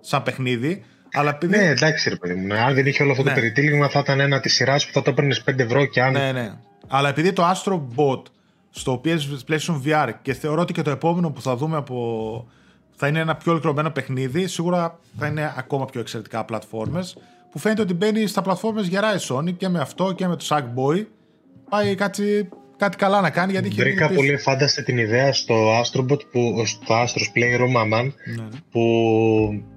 σαν παιχνίδι, αλλά επειδή... Ναι, εντάξει ρε παιδί μου. ναι. Αν δεν είχε όλο αυτό Ναι. το περιτύλιγμα, θα ήταν ένα της σειράς που θα το έπαιρνες 5 ευρώ και αν. Ναι, ναι. Αλλά επειδή το Astro Bot στο PS PlayStation VR και θεωρώ ότι και το επόμενο που θα δούμε από. θα είναι ένα πιο ολοκληρωμένο παιχνίδι, σίγουρα θα είναι ακόμα πιο εξαιρετικά platformers. Που φαίνεται ότι μπαίνει στα platformers γερά η Sony και με αυτό και με το Sackboy. Πάει κάτι, κάτι καλά να κάνει γιατί έχει Βρήκα μείνει πολύ πίσω. φάνταστη την ιδέα στο Astrobot, που, στο Astros Playroom Aman, Ναι, ναι. που ε,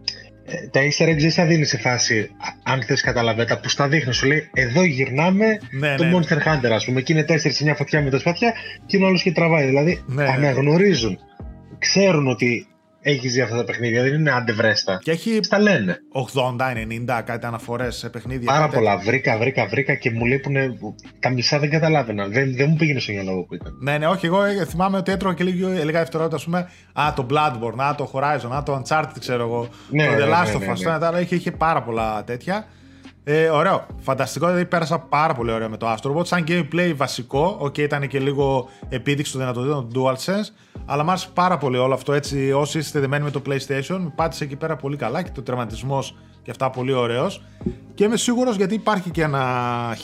τα easter eggs δεν στα δίνει σε φάση, α- αν θες καταλαβαίνετε, που στα δείχνει, σου λέει εδώ γυρνάμε Ναι, το ναι. Monster Hunter ας πούμε, και είναι 4 σε μια φωτιά με τα σπαθιά και είναι όλος και τραβάει, δηλαδή Ναι, ναι. αναγνωρίζουν, ξέρουν ότι έχεις δει αυτά τα παιχνίδια, δεν είναι αντεβρέστα. Και έχει Στα λένε. 80-90 κάτι αναφορές σε παιχνίδια. Πάρα κάτι πολλά. Βρήκα, βρήκα, βρήκα και μου λείπουν. Τα μισά δεν καταλάβαινα. Δεν, δεν μου πήγαινε στο μυαλό που ήταν. Ναι, ναι, όχι. Εγώ ε, θυμάμαι ότι έτρωγα και λίγο, λίγα δευτερόλεπτα, ας πούμε. Α, το Bloodborne, α, το Horizon, α, το Uncharted, ξέρω εγώ. Ναι, το The ναι, Last ναι, of ναι, Us. ναι. το ένα, το άλλο, είχε, είχε πάρα πολλά τέτοια. Ε, ωραίο. Φανταστικό, δηλαδή πέρασα πάρα πολύ ωραία με το Astrobot. Σαν gameplay βασικό, ok, ήταν και λίγο επίδειξη των δυνατοτήτων του DualSense, αλλά μου άρεσε πάρα πολύ όλο αυτό έτσι. Όσοι είστε δεμένοι με το PlayStation, πάτησε εκεί πέρα πολύ καλά και το τερματισμός και αυτά πολύ ωραίος. Και είμαι σίγουρος γιατί υπάρχει και ένα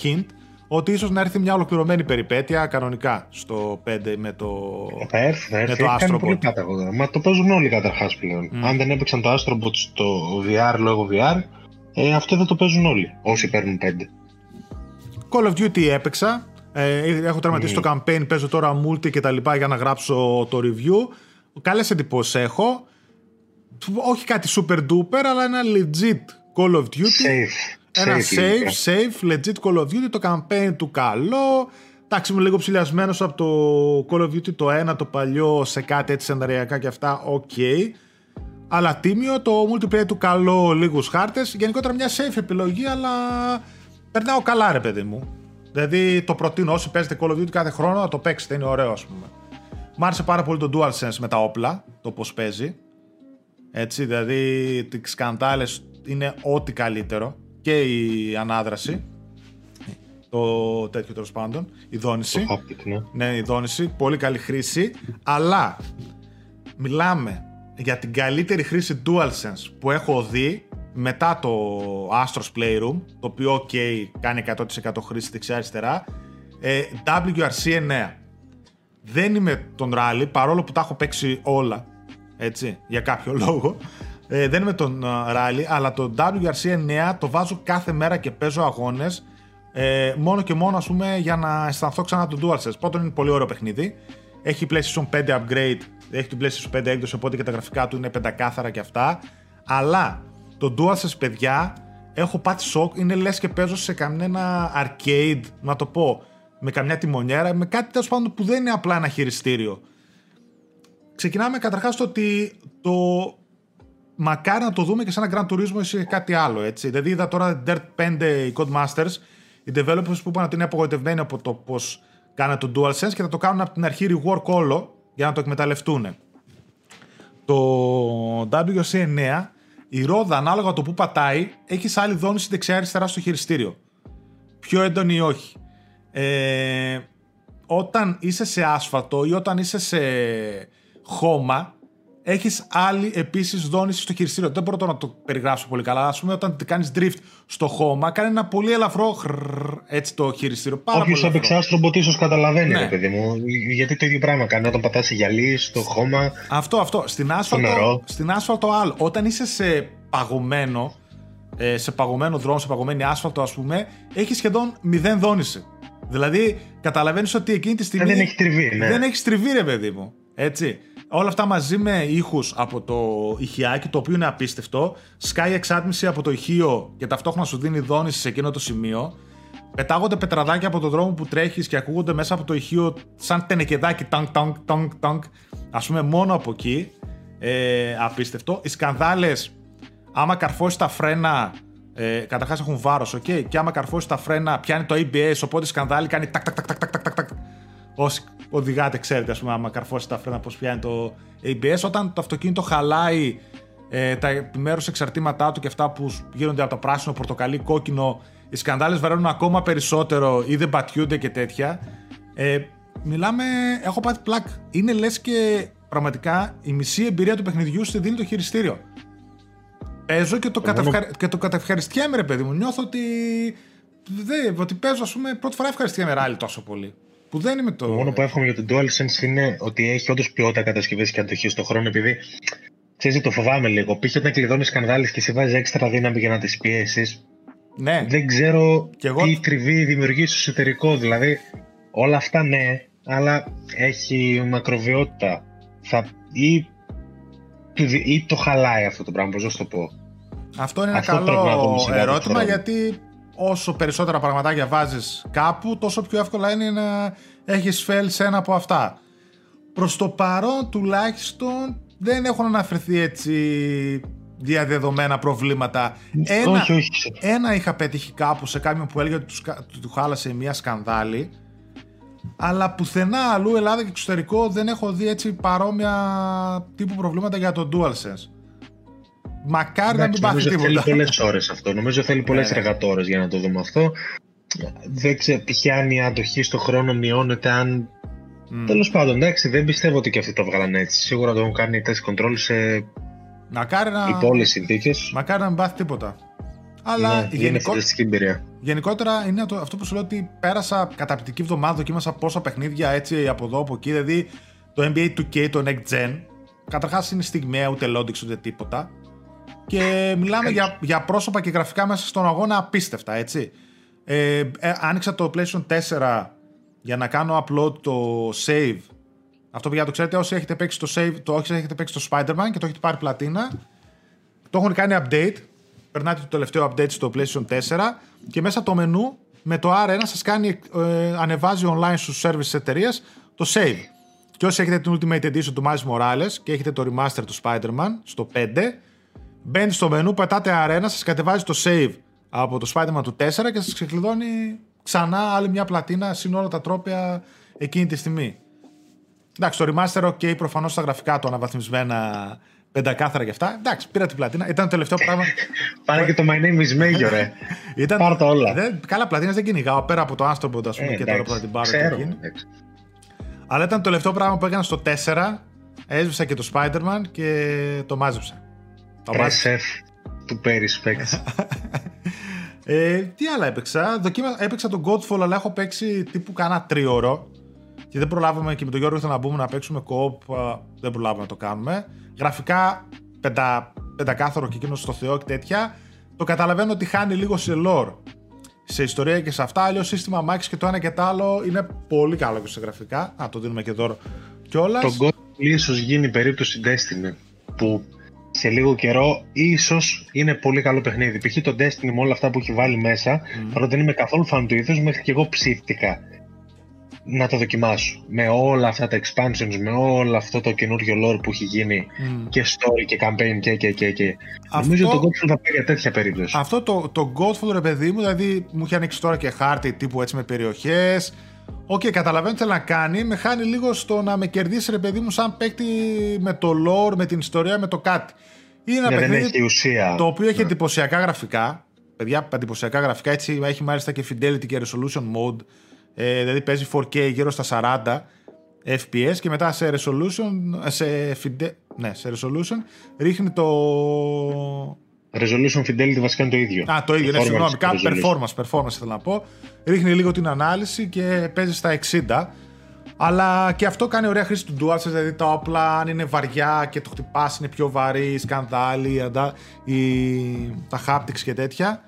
hint ότι ίσως να έρθει μια ολοκληρωμένη περιπέτεια κανονικά στο 5 με το. Θα έρθει, θα έρθει. Με το Πολύ Μα το παίζουν όλοι καταρχάς πλέον. Mm. Αν δεν έπαιξαν το Astrobot στο VR λόγω VR, ε, αυτό δεν το παίζουν όλοι όσοι παίρνουν 5. Call of Duty έπαιξα. Ε, έχω τερματίσει mm. το campaign, παίζω τώρα multi και τα λοιπά για να γράψω το review. Καλές εντυπώσεις έχω. Όχι κάτι super duper, αλλά ένα legit Call of Duty. Safe. Ένα safe, safe, legit Call of Duty, το campaign του καλό. Εντάξει, είμαι λίγο ψηλιασμένος από το Call of Duty το 1, το παλιό, σε κάτι έτσι σεναριακά και αυτά, okay. Αλλά τίμιο, το multiplayer του καλό, λίγους χάρτες. Γενικότερα μια safe επιλογή, αλλά περνάω καλά ρε παιδί μου. Δηλαδή το προτείνω όσοι παίζετε Call of Duty κάθε χρόνο να το παίξετε, είναι ωραίο ας πούμε. Μ' άρεσε πάρα πολύ το DualSense με τα όπλα, το πώς παίζει. Έτσι, δηλαδή τις σκαντάλες είναι ό,τι καλύτερο και η ανάδραση. Το τέτοιο τέλος πάντων. Η δόνηση. Το ναι. ναι, η δόνηση. Πολύ καλή χρήση. Αλλά μιλάμε για την καλύτερη χρήση DualSense που έχω δει μετά το Astros Playroom, το οποίο ok, κάνει 100% χρήση δεξιά-αριστερά, ε, WRC 9. Δεν είμαι τον Rally, παρόλο που τα έχω παίξει όλα, έτσι, για κάποιο λόγο. Ε, δεν είμαι τον Rally, αλλά το WRC 9 το βάζω κάθε μέρα και παίζω αγώνες ε, μόνο και μόνο ας πούμε για να αισθανθώ ξανά το DualSense. Πρώτον είναι πολύ ωραίο παιχνίδι. Έχει PlayStation 5 upgrade, έχει την PlayStation 5 έκδοση, οπότε και τα γραφικά του είναι πεντακάθαρα και αυτά. Αλλά το DualSense, παιδιά, έχω πάθει σοκ. Είναι λες και παίζω σε κανένα arcade, να το πω, με καμιά τιμονιέρα, με κάτι τέλος πάντων που δεν είναι απλά ένα χειριστήριο. Ξεκινάμε καταρχάς το ότι το μακάρι να το δούμε και σε ένα Grand Turismo ή σε κάτι άλλο, έτσι. Δηλαδή είδα τώρα Dirt 5 οι Codemasters, οι developers που είπαν ότι είναι απογοητευμένοι από το πώς κάνουν το DualSense και θα το κάνουν από την αρχή rework όλο για να το εκμεταλλευτούν. Το WC9, η ρόδα ανάλογα το που πατάει, έχει άλλη δόνηση δεξιά-αριστερά στο χειριστήριο. Πιο έντονη ή όχι. Ε, όταν είσαι σε άσφαλτο ή όταν είσαι σε χώμα, έχεις άλλη επίσης δόνηση στο χειριστήριο. Δεν μπορώ να το περιγράψω πολύ καλά. Α πούμε, όταν κάνεις drift στο χώμα, κάνει ένα πολύ ελαφρό έτσι το χειριστήριο. Όποιο έπαιξε άστρομποτ ίσω καταλαβαίνει, ναι. παιδί μου. Γιατί το ίδιο πράγμα κάνει όταν πατά γυαλί στο χώμα. Αυτό, αυτό. Στην άσφαλτο, στην άσφαλτο άλλο. Όταν είσαι σε παγωμένο, ε, σε παγωμένο δρόμο, σε παγωμένη άσφαλτο, α πούμε, έχει σχεδόν μηδέν δόνηση. Δηλαδή, καταλαβαίνει ότι εκείνη τη στιγμή. Δεν έχει τριβή, ναι. Δεν έχει τριβή, ρε παιδί μου. Έτσι. Όλα αυτά μαζί με ήχους από το ηχιάκι, το οποίο είναι απίστευτο. Σκάει εξάτμιση από το ηχείο και ταυτόχρονα σου δίνει δόνηση σε εκείνο το σημείο. Πετάγονται πετραδάκια από τον δρόμο που τρέχεις και ακούγονται μέσα από το ηχείο σαν τενεκεδάκι τάγκ τάγκ τάγκ τάγκ. Ας πούμε μόνο από εκεί. Ε, απίστευτο. Οι σκανδάλες, άμα καρφώσεις τα φρένα, ε, καταρχάς έχουν βάρος, okay, και άμα καρφώσεις τα φρένα πιάνει το ABS, οπότε η σκανδάλη κάνει τάκ τάκ τάκ τάκ τάκ τάκ όσοι οδηγάτε ξέρετε, ας πούμε, άμα καρφώσει τα φρένα πώς πιάνει το ABS. Όταν το αυτοκίνητο χαλάει ε, τα επιμέρους εξαρτήματά του και αυτά που γίνονται από το πράσινο, πορτοκαλί, κόκκινο, οι σκανδάλες βαραίνουν ακόμα περισσότερο ή δεν πατιούνται και τέτοια. Ε, μιλάμε, έχω πάθει πλάκ. Είναι λες και πραγματικά η μισή εμπειρία του παιχνιδιού στη δίνει το χειριστήριο. Παίζω και το, κατευχαρι... και το κατευχαριστιέμαι ρε παιδί μου. Νιώθω ότι, δεν, ότι παίζω ας πούμε πρώτη φορά ευχαριστιέμαι ράλι τόσο πολύ. Που δεν είμαι το. Το μόνο που εύχομαι για το DualSense είναι ότι έχει όντως ποιότητα κατασκευής και αντοχή στον χρόνο, επειδή ξέρεις, το φοβάμαι λίγο. Π.χ. όταν κλειδώνεις σκανδάλες και σε βάζεις έξτρα δύναμη για να τις πιέσεις. Ναι. Δεν ξέρω εγώ... τι τριβή δημιουργεί στο εσωτερικό. Δηλαδή, όλα αυτά ναι, αλλά έχει μακροβιότητα. Θα... Ή... ή το χαλάει αυτό το πράγμα, πώς να το πω. Αυτό είναι ένα καλό ερώτημα γιατί όσο περισσότερα πραγματάκια βάζεις κάπου, τόσο πιο εύκολα είναι να έχεις φέλ σε ένα από αυτά. Προς το παρόν τουλάχιστον δεν έχουν αναφερθεί έτσι διαδεδομένα προβλήματα. Ένα, όχι, όχι. ένα είχα πετύχει κάπου σε κάποιον που έλεγε ότι τους, του χάλασε μια σκανδάλη αλλά πουθενά αλλού Ελλάδα και εξωτερικό δεν έχω δει έτσι παρόμοια τύπου προβλήματα για το DualSense. Μακάρι να μην πάθει Νομίζω τίποτα. θέλει πολλές ώρες αυτό. Νομίζω θέλει πολλές Ναι, ναι. εργατόρες για να το δούμε αυτό. Δεν ξέρω, τυχαία αν η αντοχή στο χρόνο μειώνεται, αν. Μμ. Τέλος πάντων, εντάξει, δεν πιστεύω ότι και αυτοί το βγάλαν έτσι. Σίγουρα το έχουν κάνει test control σε Μακάρι να, υπό όλε συνθήκες. μακάρι να μην πάθει τίποτα. Αλλά Ναι, είναι γενικώ- φανταστική εμπειρία. γενικότερα είναι το, αυτό που σου λέω ότι πέρασα καταπληκτική εβδομάδα, δοκίμασα πόσα παιχνίδια έτσι από εδώ από εκεί. Δηλαδή το NBA 2K, το Next Gen, καταρχάς είναι στιγμιαία, ούτε loading ούτε τίποτα. Και μιλάμε για, για πρόσωπα και γραφικά μέσα στον αγώνα απίστευτα, έτσι. Ε, ε, άνοιξα το PlayStation 4 για να κάνω upload το save. Αυτό για το ξέρετε, όσοι έχετε παίξει το save, το όσοι έχετε παίξει το Spider-Man και το έχετε πάρει πλατίνα, το έχουν κάνει update. Περνάτε το τελευταίο update στο PlayStation 4 και μέσα το μενού με το R1 σας κάνει, ε, ανεβάζει online στους service της εταιρείας το save. Και όσοι έχετε την Ultimate Edition του Miles Morales και έχετε το remaster του Spider-Man στο 5, μπαίνετε στο μενού, πατάτε R1, σας κατεβάζει το save από το Spider-Man του 4 και σας ξεκλειδώνει ξανά άλλη μια πλατίνα συν όλα τα τρόπια εκείνη τη στιγμή. Εντάξει, το remaster, ok, προφανώς τα γραφικά του αναβαθμισμένα πεντακάθαρα και αυτά. Εντάξει, πήρα την πλατίνα. Ήταν το τελευταίο πράγμα. Πάρε και το My Name is Major, ρε. Ήταν... Πάρ' τα όλα. Δεν, καλά, πλατίνα δεν κυνηγάω πέρα από το Astroboard, ας πούμε, Ε, και τώρα που εντάξει, θα την πάρω και ξέρω, εκείνη. εντάξει. Αλλά ήταν το τελευταίο πράγμα που έκανα στο 4. Έσβησα και το Spider-Man και το μάζεψα. Το Ρε μάζεψα. σεφ του pay respect. Ε, τι άλλα έπαιξα; Δοκίμα, έπαιξα τον Godfall, αλλά έχω παίξει τύπου κάνα τρίωρο. Και δεν προλάβαμε και με τον Γιώργο ήθελα να μπούμε να παίξουμε co-op. α, Δεν προλάβαμε να το κάνουμε. Γραφικά πεντα, πεντακάθαρο και εκείνος στο Θεό και τέτοια. Το καταλαβαίνω ότι χάνει λίγο σε lore. Σε ιστορία και σε αυτά. Αλλιώς σύστημα Max και το ένα και το άλλο είναι πολύ καλό και σε γραφικά. Να το δίνουμε και δώρο κιόλας. το God ίσως γίνει η περίπτωση Destiny που σε λίγο καιρό ίσως είναι πολύ καλό παιχνίδι. Π.χ. το Destiny με όλα αυτά που έχει βάλει μέσα, παρότι δεν είμαι καθόλου φαν του είδους, μέχρι και εγώ ψήθηκα να το δοκιμάσω. Με όλα αυτά τα expansions, με όλο αυτό το καινούριο lore που έχει γίνει Μμ. και story και campaign και και και και. Αυτό- Νομίζω το Godfall θα πάει για τέτοια περίπτωση. Αυτό το, το Godfall, ρε παιδί μου, δηλαδή μου είχε ανοίξει τώρα και χάρτη τύπου έτσι με περιοχές. Οκ, καταλαβαίνω τι θέλει να κάνει. Με χάνει λίγο στο να με κερδίσει, ρε παιδί μου, σαν παίκτη με το lore, με την ιστορία, με το κάτι. Είναι ένα Ναι, δεν παιχνίδι έχει ουσία. το οποίο έχει Ναι. εντυπωσιακά γραφικά. Παιδιά, εντυπωσιακά γραφικά. Έτσι, έχει μάλιστα και fidelity και resolution mode. Ε, δηλαδή παίζει 4K γύρω στα 40 FPS και μετά σε resolution, σε, fide, ναι, σε resolution ρίχνει το, Resolution Fidelity βασικά είναι το ίδιο. Α, το ίδιο, ναι, Performance συγγνώμη. και Κάπου resolution. performance, performance ήθελα να πω. Ρίχνει λίγο την ανάλυση και παίζει στα 60. Αλλά και αυτό κάνει ωραία χρήση του DualSense, δηλαδή τα όπλα αν είναι βαριά και το χτυπάς είναι πιο βαρύ, σκανδάλι, αντα- η, τα haptics και τέτοια.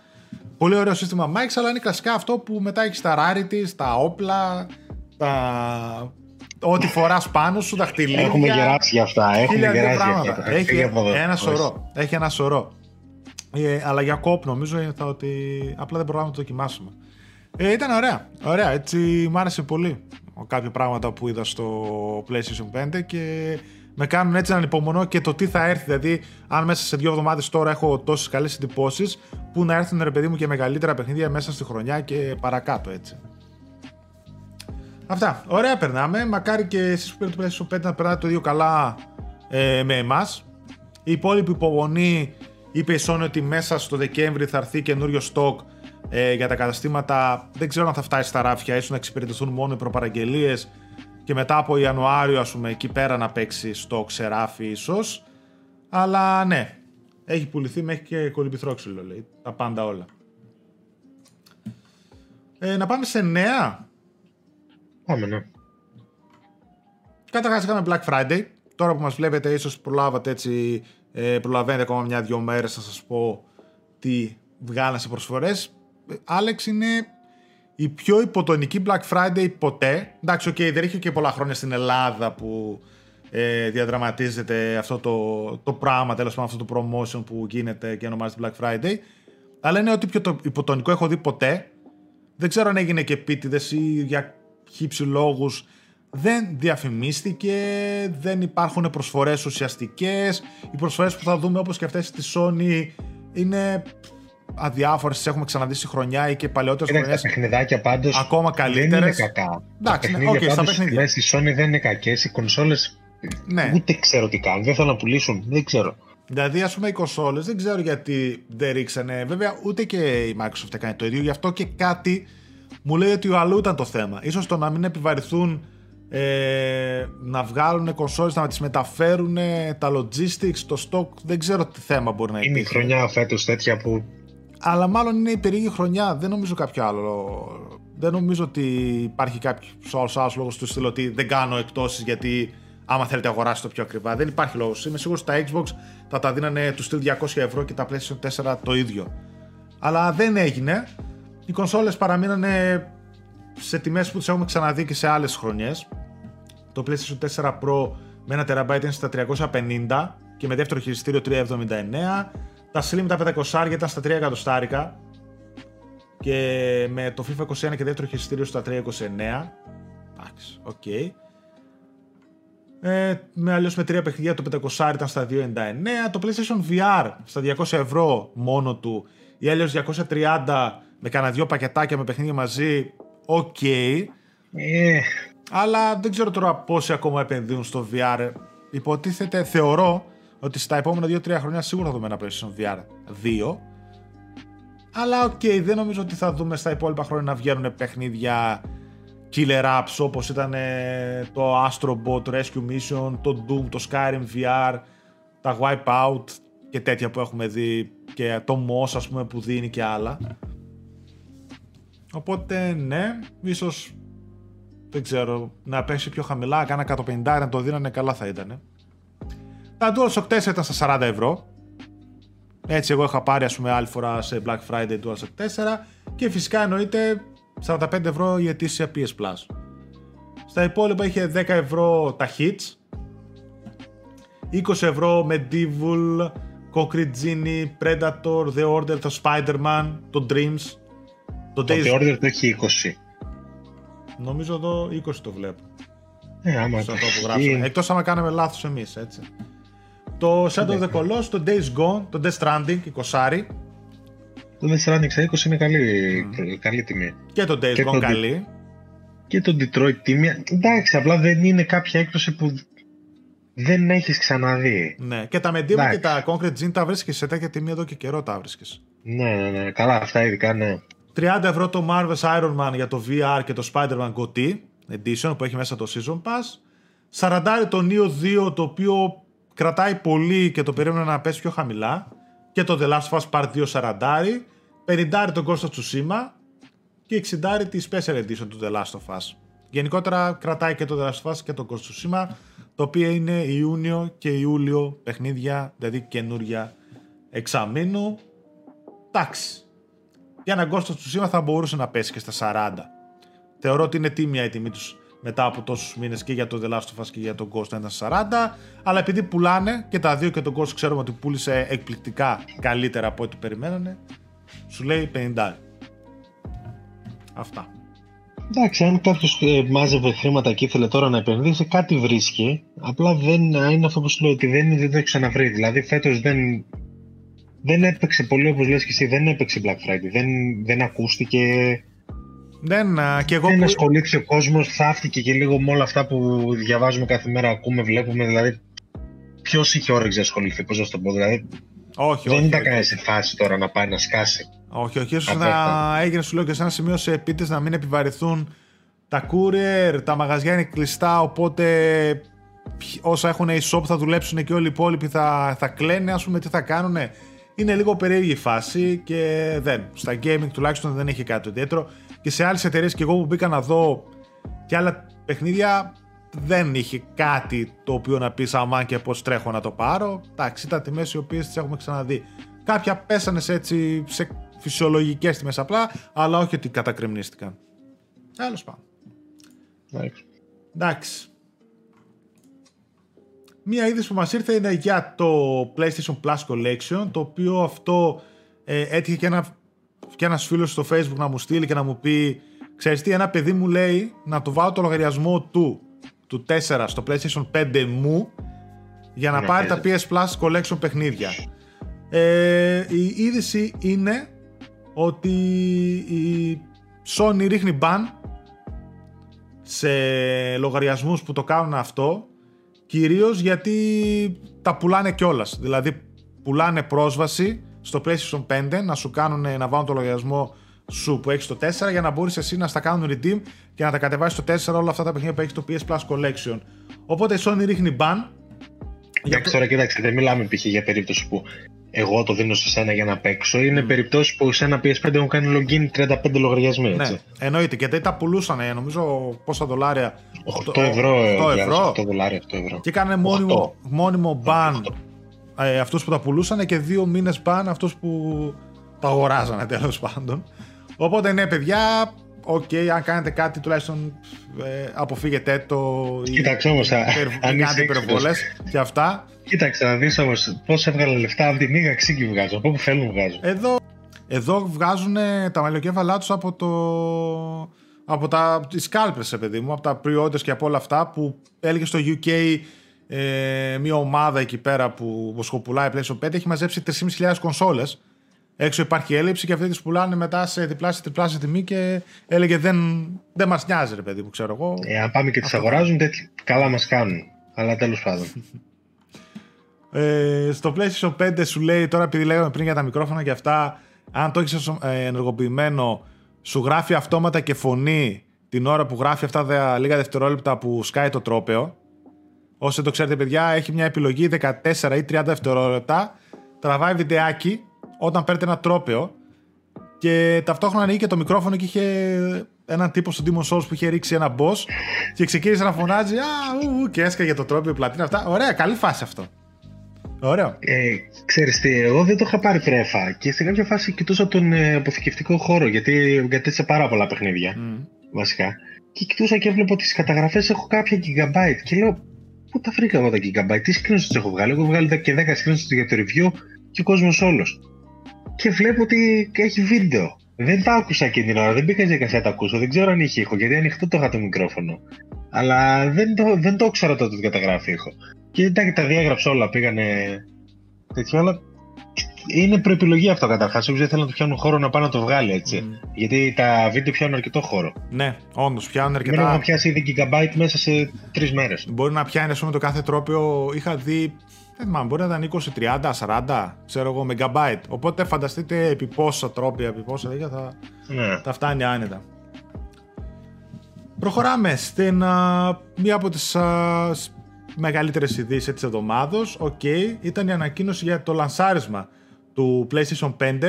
Πολύ ωραίο σύστημα mics, αλλά είναι κλασικά αυτό που μετά έχεις τα rarities, τα όπλα, τα... ό,τι φοράς πάνω σου, τα χτυλίδια. Έχουμε γεράσει για αυτά. Έχουμε Χίλια δύο γεράσει για πράγματα. αυτά. Έχει Φύγε από εδώ. ένα Όχι. σωρό. Έχει ένα σωρό. Ε, αλλά για κόπ νομίζω είναι θα ότι απλά δεν προλάβαμε να το δοκιμάσουμε. Ε, ήταν ωραία. Ωραία. Έτσι μ' άρεσε πολύ κάποια πράγματα που είδα στο PlayStation 5 και με κάνουν έτσι να ανυπομονώ και το τι θα έρθει. Δηλαδή, αν μέσα σε δύο εβδομάδες τώρα έχω τόσες καλές εντυπώσεις, που να έρθουν ρε παιδί μου και μεγαλύτερα παιχνίδια μέσα στη χρονιά και παρακάτω έτσι. Αυτά. Ωραία περνάμε. Μακάρι και εσεί που πήρατε το PlayStation 5 να περνάτε το ίδιο καλά ε, με εμάς. Η υπόλοιπη υπομονή είπε η Sony ότι μέσα στο Δεκέμβρη θα έρθει καινούριο stock ε, για τα καταστήματα. Δεν ξέρω αν θα φτάσει στα ράφια, ίσως να εξυπηρετηθούν μόνο οι προπαραγγελίες και μετά από Ιανουάριο, ας πούμε, εκεί πέρα να παίξει stock σε ράφι, ίσως. Αλλά ναι, έχει πουληθεί μέχρι και κολυμπηθρόξυλο, λέει. Τα πάντα όλα. Ε, να πάμε σε νέα. Πάμε, ναι. Καταρχάς είχαμε Black Friday. Τώρα που μας βλέπετε ίσως προλάβατε έτσι, ε, προλαβαίνετε ακόμα μια-δυο μέρες να σας πω τι βγάλαν σε προσφορές. Ε, Άλεξ είναι η πιο υποτονική Black Friday ποτέ. Εντάξει, οκ, δεν έχει και πολλά χρόνια στην Ελλάδα που ε, διαδραματίζεται αυτό το, το πράγμα, τέλος πάντων αυτό το promotion που γίνεται και ονομάζεται Black Friday. Αλλά είναι ό,τι πιο το υποτονικό έχω δει ποτέ. Δεν ξέρω αν έγινε και επίτηδες ή για χύψη λόγους. Δεν διαφημίστηκε, δεν υπάρχουν προσφορές ουσιαστικές. Οι προσφορές που θα δούμε όπως και αυτές της Sony είναι αδιάφορες, τις έχουμε ξαναδεί στη χρονιά ή και παλαιότερες Κοίταξε, τα χρονιές. παιχνιδάκια πάντως. Ακόμα Δεν είναι καλύτερες. κακά. Εντάξει, τα ναι, παιχνίδια οκ, στα πάντως παιχνίδια. στη Sony δεν είναι κακές. Οι κονσόλες Ναι. ούτε ξέρω τι κάνουν. Δεν θέλουν να πουλήσουν. Δεν ξέρω. Δηλαδή, ας πούμε, οι κονσόλες δεν ξέρω γιατί δεν ρίξανε. Βέβαια, ούτε και η Microsoft έκανε το ίδιο. Γι' αυτό και κάτι μου λέει ότι ο αλλού ήταν το θέμα. σω το να μην επιβαρηθούν ε, να βγάλουν κονσόλες, να τις μεταφέρουν τα logistics, το stock, δεν ξέρω τι θέμα μπορεί να υπήρχε. Είναι η χρονιά φέτος τέτοια που... Αλλά μάλλον είναι η περίεργη χρονιά, δεν νομίζω κάποιο άλλο. Δεν νομίζω ότι υπάρχει κάποιο άλλος λόγος του στυλ ότι δεν κάνω εκτόσει γιατί άμα θέλετε αγοράσει το πιο ακριβά. Δεν υπάρχει λόγος. Είμαι σίγουρος ότι τα Xbox θα τα δίνανε του στυλ 200 ευρώ και τα PlayStation 4 το ίδιο. Αλλά δεν έγινε. Οι κονσόλες παραμείνανε σε τιμές που τις έχουμε ξαναδεί και σε άλλες χρονιές. Το PlayStation 4 Pro με ένα TB ήταν στα 350 και με δεύτερο χειριστήριο 379. Τα Slim τα 500 ήταν στα 3 εκατοστάρικα και με το FIFA 21 και δεύτερο χειριστήριο στα 329. Εντάξει, OK. Okay. Ε, με αλλιώς με τρία παιχνίδια το 500 ήταν στα 299. Το PlayStation VR στα 200 ευρώ μόνο του ή αλλιώς 230 με κανένα δυο πακετάκια με παιχνίδια μαζί. OK. Okay. Ε, αλλά δεν ξέρω τώρα πόσοι ακόμα επενδύουν στο VR. Υποτίθεται, θεωρώ ότι στα επόμενα 2-3 χρόνια σίγουρα θα δούμε ένα PlayStation VR 2. Αλλά OK, okay, δεν νομίζω ότι θα δούμε στα υπόλοιπα χρόνια να βγαίνουν παιχνίδια killer apps όπως ήταν το Astro Bot Rescue Mission, το Doom, το Skyrim VR, τα Wipeout και τέτοια που έχουμε δει και το Moss ας πούμε που δίνει και άλλα. Οπότε ναι, ίσως δεν ξέρω, να πέσει πιο χαμηλά, κάνα 150 να το δίνανε καλά θα ήταν. Τα DualShock 4 ήταν στα 40 ευρώ. Έτσι εγώ είχα πάρει ας πούμε άλλη φορά σε Black Friday DualShock 4 και φυσικά εννοείται 45 ευρώ η ετήσια PS Plus. Στα υπόλοιπα είχε 10 ευρώ τα hits, 20 ευρώ Medieval, Concrete Genie, Predator, The Order, το Spider-Man, το Dreams. Το, το The Order το έχει 20. Νομίζω εδώ 20 το βλέπω. Ε, άμα το που Εκτός άμα κάναμε λάθος εμείς, έτσι. Το Shadow of the Colossus, το Days Gone, το Death Stranding, 20. Το Death Stranding στα 20 είναι καλή, mm. καλή τιμή. Και το Days Gone καλή. Και το Detroit τιμή. Εντάξει, απλά δεν είναι κάποια έκπτωση που δεν έχεις ξαναδεί. Ναι, και τα Medieval και τα Concrete Gene τα βρίσκεις σε τέτοια τιμή εδώ και καιρό τα βρίσκεις. Ναι, ναι, ναι. Καλά, αυτά ειδικά ναι. 30 ευρώ το Marvel's Iron Man για το VR και το Spider-Man GOTY Edition που έχει μέσα το Season Pass. 40 το Neo 2 το οποίο κρατάει πολύ και το περίμενα να πέσει πιο χαμηλά. Και το The Last of Us Part 2 40. 50 το Ghost of Tsushima και 60 τη Special Edition του The Last of Us. Γενικότερα κρατάει και το The Last of Us και το Ghost of Tsushima, το οποίο είναι Ιούνιο και Ιούλιο παιχνίδια, δηλαδή καινούρια εξαμήνου. Εντάξει, για ένα Ghost of Tsushima θα μπορούσε να πέσει και στα 40. Θεωρώ ότι είναι τίμια η τιμή τους μετά από τόσους μήνες και για το The Last of Us και για το Ghost να ήταν 40. Αλλά επειδή πουλάνε και τα δύο και το Ghost ξέρουμε ότι πούλησε εκπληκτικά καλύτερα από ό,τι περιμένανε, σου λέει 50. Αυτά. Εντάξει, αν κάποιος ε, μάζευε χρήματα και ήθελε τώρα να επενδύσει, κάτι βρίσκει. Απλά δεν είναι αυτό που σου λέω ότι δεν, δεν το έχει ξαναβρει. Δηλαδή, φέτος δεν, δεν έπαιξε πολύ όπως λες και εσύ, δεν έπαιξε Black Friday, δεν, δεν ακούστηκε. Δεν, και εγώ δεν που... ασχολήθηκε ο κόσμος, θαύτηκε και λίγο με όλα αυτά που διαβάζουμε κάθε μέρα, ακούμε, βλέπουμε, δηλαδή ποιος είχε όρεξη να ασχοληθεί, πώς να το πω, δηλαδή όχι, δεν όχι, ήταν κανένα σε φάση τώρα να πάει να σκάσει. Όχι, όχι, ίσως να έγινε σου λέω και σε ένα σημείο σε επίτες να μην επιβαρηθούν τα courier, τα μαγαζιά είναι κλειστά, οπότε όσα έχουν e-shop θα δουλέψουν και όλοι οι υπόλοιποι θα, θα κλαίνε, ας πούμε τι θα κάνουν είναι λίγο περίεργη η φάση και δεν. Στα gaming τουλάχιστον δεν έχει κάτι ιδιαίτερο. Και σε άλλες εταιρείες και εγώ που μπήκα να δω και άλλα παιχνίδια δεν είχε κάτι το οποίο να πεις αμάν και πώς τρέχω να το πάρω. Εντάξει, ήταν τιμές οι οποίες τις έχουμε ξαναδεί. Κάποια πέσανε σε, έτσι, σε φυσιολογικές τιμές απλά, αλλά όχι ότι κατακριμνίστηκαν. Τέλος πάντων. Εντάξει. Μία είδηση που μας ήρθε είναι για το PlayStation Plus Collection, το οποίο αυτό ε, έτυχε και, ένα, και ένας φίλος στο Facebook να μου στείλει και να μου πει ξέρεις τι, ένα παιδί μου λέει να του βάλω το λογαριασμό του, του 4 στο PlayStation 5 μου για να ναι, πάρει τα PS Plus Collection παιχνίδια. Ε, η είδηση είναι ότι η Sony ρίχνει ban σε λογαριασμούς που το κάνουν αυτό Κυρίως γιατί τα πουλάνε κιόλας. Δηλαδή πουλάνε πρόσβαση στο PlayStation 5 να σου κάνουν να βάλουν το λογαριασμό σου που έχεις το 4 για να μπορείς εσύ να στα κάνουν redeem και να τα κατεβάσεις στο 4 όλα αυτά τα παιχνίδια που έχεις το PS Plus Collection. Οπότε η Sony ρίχνει ban. Εντάξει, τώρα κοίταξε, δεν μιλάμε π.χ. για περίπτωση που εγώ το δίνω σε σένα για να παίξω. Είναι mm. περιπτώσεις που σε ένα PS5 έχουν κάνει login 35 λογαριασμοί. Έτσι. Ναι, εννοείται. Και δεν τα πουλούσαν, νομίζω πόσα δολάρια. 8 ευρώ. 8 ευρώ. 8 δολάρια, 8 ευρώ. Και έκανε μόνιμο, μόνιμο ban ε, αυτούς που τα πουλούσαν και δύο μήνες ban αυτούς που τα αγοράζανε τέλος πάντων. Οπότε ναι, παιδιά, OK, okay, αν κάνετε κάτι τουλάχιστον ε, αποφύγετε το. Κοίταξε όμως, αν κάνετε υπερβολές και αυτά. Κοίταξε να δεις όμως πώς έβγαλε λεφτά από τη μήγα ξύγκη βγάζω. Από όπου θέλουν βγάζουν. Εδώ, εδώ βγάζουν τα μαλλιοκέφαλά τους από το. Από τα, τις κάλπες, παιδί μου, από τα pre και από όλα αυτά που έλεγε στο UK ε, μια ομάδα εκεί πέρα που σκοπουλάει PlayStation 5 έχει μαζέψει 3.500 κονσόλες έξω υπάρχει έλλειψη και αυτοί τις πουλάνε μετά σε διπλάσια τριπλάσια τιμή και έλεγε δεν, δεν μας νοιάζει, ρε παιδί που ξέρω εγώ. Ε, αν πάμε και τις αγοράζουν, τέτοι, καλά μας κάνουν. Αλλά τέλος πάντων. Ε, στο PlayStation 5 σου λέει τώρα, επειδή λέγαμε πριν για τα μικρόφωνα και αυτά, αν το έχεις ε, ενεργοποιημένο, σου γράφει αυτόματα και φωνή την ώρα που γράφει αυτά τα λίγα δευτερόλεπτα που σκάει το τρόπεο. Όσοι το ξέρετε, παιδιά, έχει μια επιλογή 14 ή 30 δευτερόλεπτα. Τραβάει βιντεάκι όταν παίρνετε ένα τρόπεο και ταυτόχρονα ανοίγει και το μικρόφωνο και είχε έναν τύπο στο Demon Souls που είχε ρίξει ένα boss και ξεκίνησε να φωνάζει Α, ου, και έσκαγε το τρόπαιο πλατίνα αυτά. Ωραία, καλή φάση αυτό. Ωραίο. Ε, ξέρεις τι, εγώ δεν το είχα πάρει πρέφα και σε κάποια φάση κοιτούσα τον ε, αποθηκευτικό χώρο γιατί σε πάρα πολλά παιχνίδια mm. βασικά και κοιτούσα και έβλεπα ότι στις καταγραφές έχω κάποια gigabyte και λέω πού τα βρήκα εγώ τα gigabyte, τι screenshots έχω βγάλει, έχω βγάλει και 10 screenshots για το review και ο κόσμος όλος και βλέπω ότι έχει βίντεο. Δεν τα άκουσα εκείνη την ώρα, δεν πήγα για καφέ να τα ακούσω, δεν ξέρω αν είχε ήχο, γιατί ανοιχτό το είχα το μικρόφωνο. Αλλά δεν το, δεν το ήξερα τότε ότι καταγράφει ήχο. Και εντάξει, τα διέγραψα όλα, πήγανε τέτοιο, αλλά είναι προεπιλογή αυτό καταρχάς. Όχι, θέλω να του πιάνουν χώρο να πάνε να το βγάλει έτσι. Mm. Γιατί τα βίντεο πιάνουν αρκετό χώρο. Ναι, όντως πιάνουν αρκετά. Μπορεί να πιάσει ήδη gigabyte μέσα σε τρεις μέρες. Μπορεί να πιάνει, ας πούμε, το κάθε τρόπιο. Είχα δει δεν θυμάμαι, μπορεί να ήταν 20, 30, 40, ξέρω εγώ, megabyte. Οπότε φανταστείτε επί πόσα τρόπια, επί πόσα τέτοια θα, ναι. θα φτάνει άνετα. Προχωράμε στην α, μία από τις α, μεγαλύτερες ειδήσεις της εβδομάδος. OK, okay, ήταν η ανακοίνωση για το λανσάρισμα του PlayStation 5,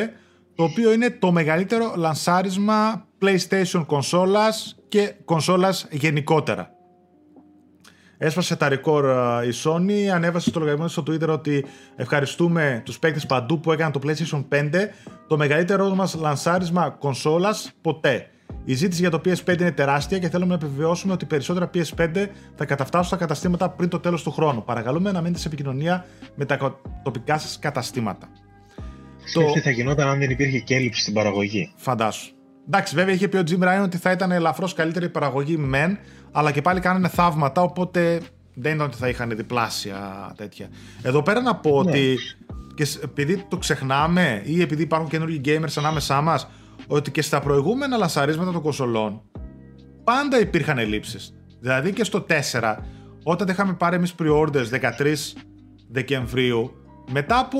το οποίο είναι το μεγαλύτερο λανσάρισμα PlayStation κονσόλας και κονσόλας γενικότερα. Έσπασε τα ρεκόρ η Sony, ανέβασε στο λογαριασμό στο Twitter ότι ευχαριστούμε τους παίκτες παντού που έκαναν το PlayStation 5, το μεγαλύτερο μας λανσάρισμα κονσόλας ποτέ. Η ζήτηση για το PS5 είναι τεράστια και θέλουμε να επιβεβαιώσουμε ότι περισσότερα PS5 θα καταφτάσουν στα καταστήματα πριν το τέλος του χρόνου. Παρακαλούμε να μείνετε σε επικοινωνία με τα τοπικά σας καταστήματα. Το... τι θα γινόταν αν δεν υπήρχε και έλλειψη στην παραγωγή; Φαντάσου. Εντάξει, βέβαια είχε πει ο Jim Ryan ότι θα ήταν ελαφρώς καλύτερη παραγωγή μεν, αλλά και πάλι κάνανε θαύματα, οπότε δεν ήταν ότι θα είχαν διπλάσια τέτοια. Εδώ πέρα να πω ναι. ότι και επειδή το ξεχνάμε ή επειδή υπάρχουν καινούργιοι gamers ανάμεσά μας, ότι και στα προηγούμενα λασαρίσματα των κονσολών πάντα υπήρχαν ελλείψεις. Δηλαδή και στο 4, όταν είχαμε πάρει εμείς pre-orders 13 Δεκεμβρίου, μετά από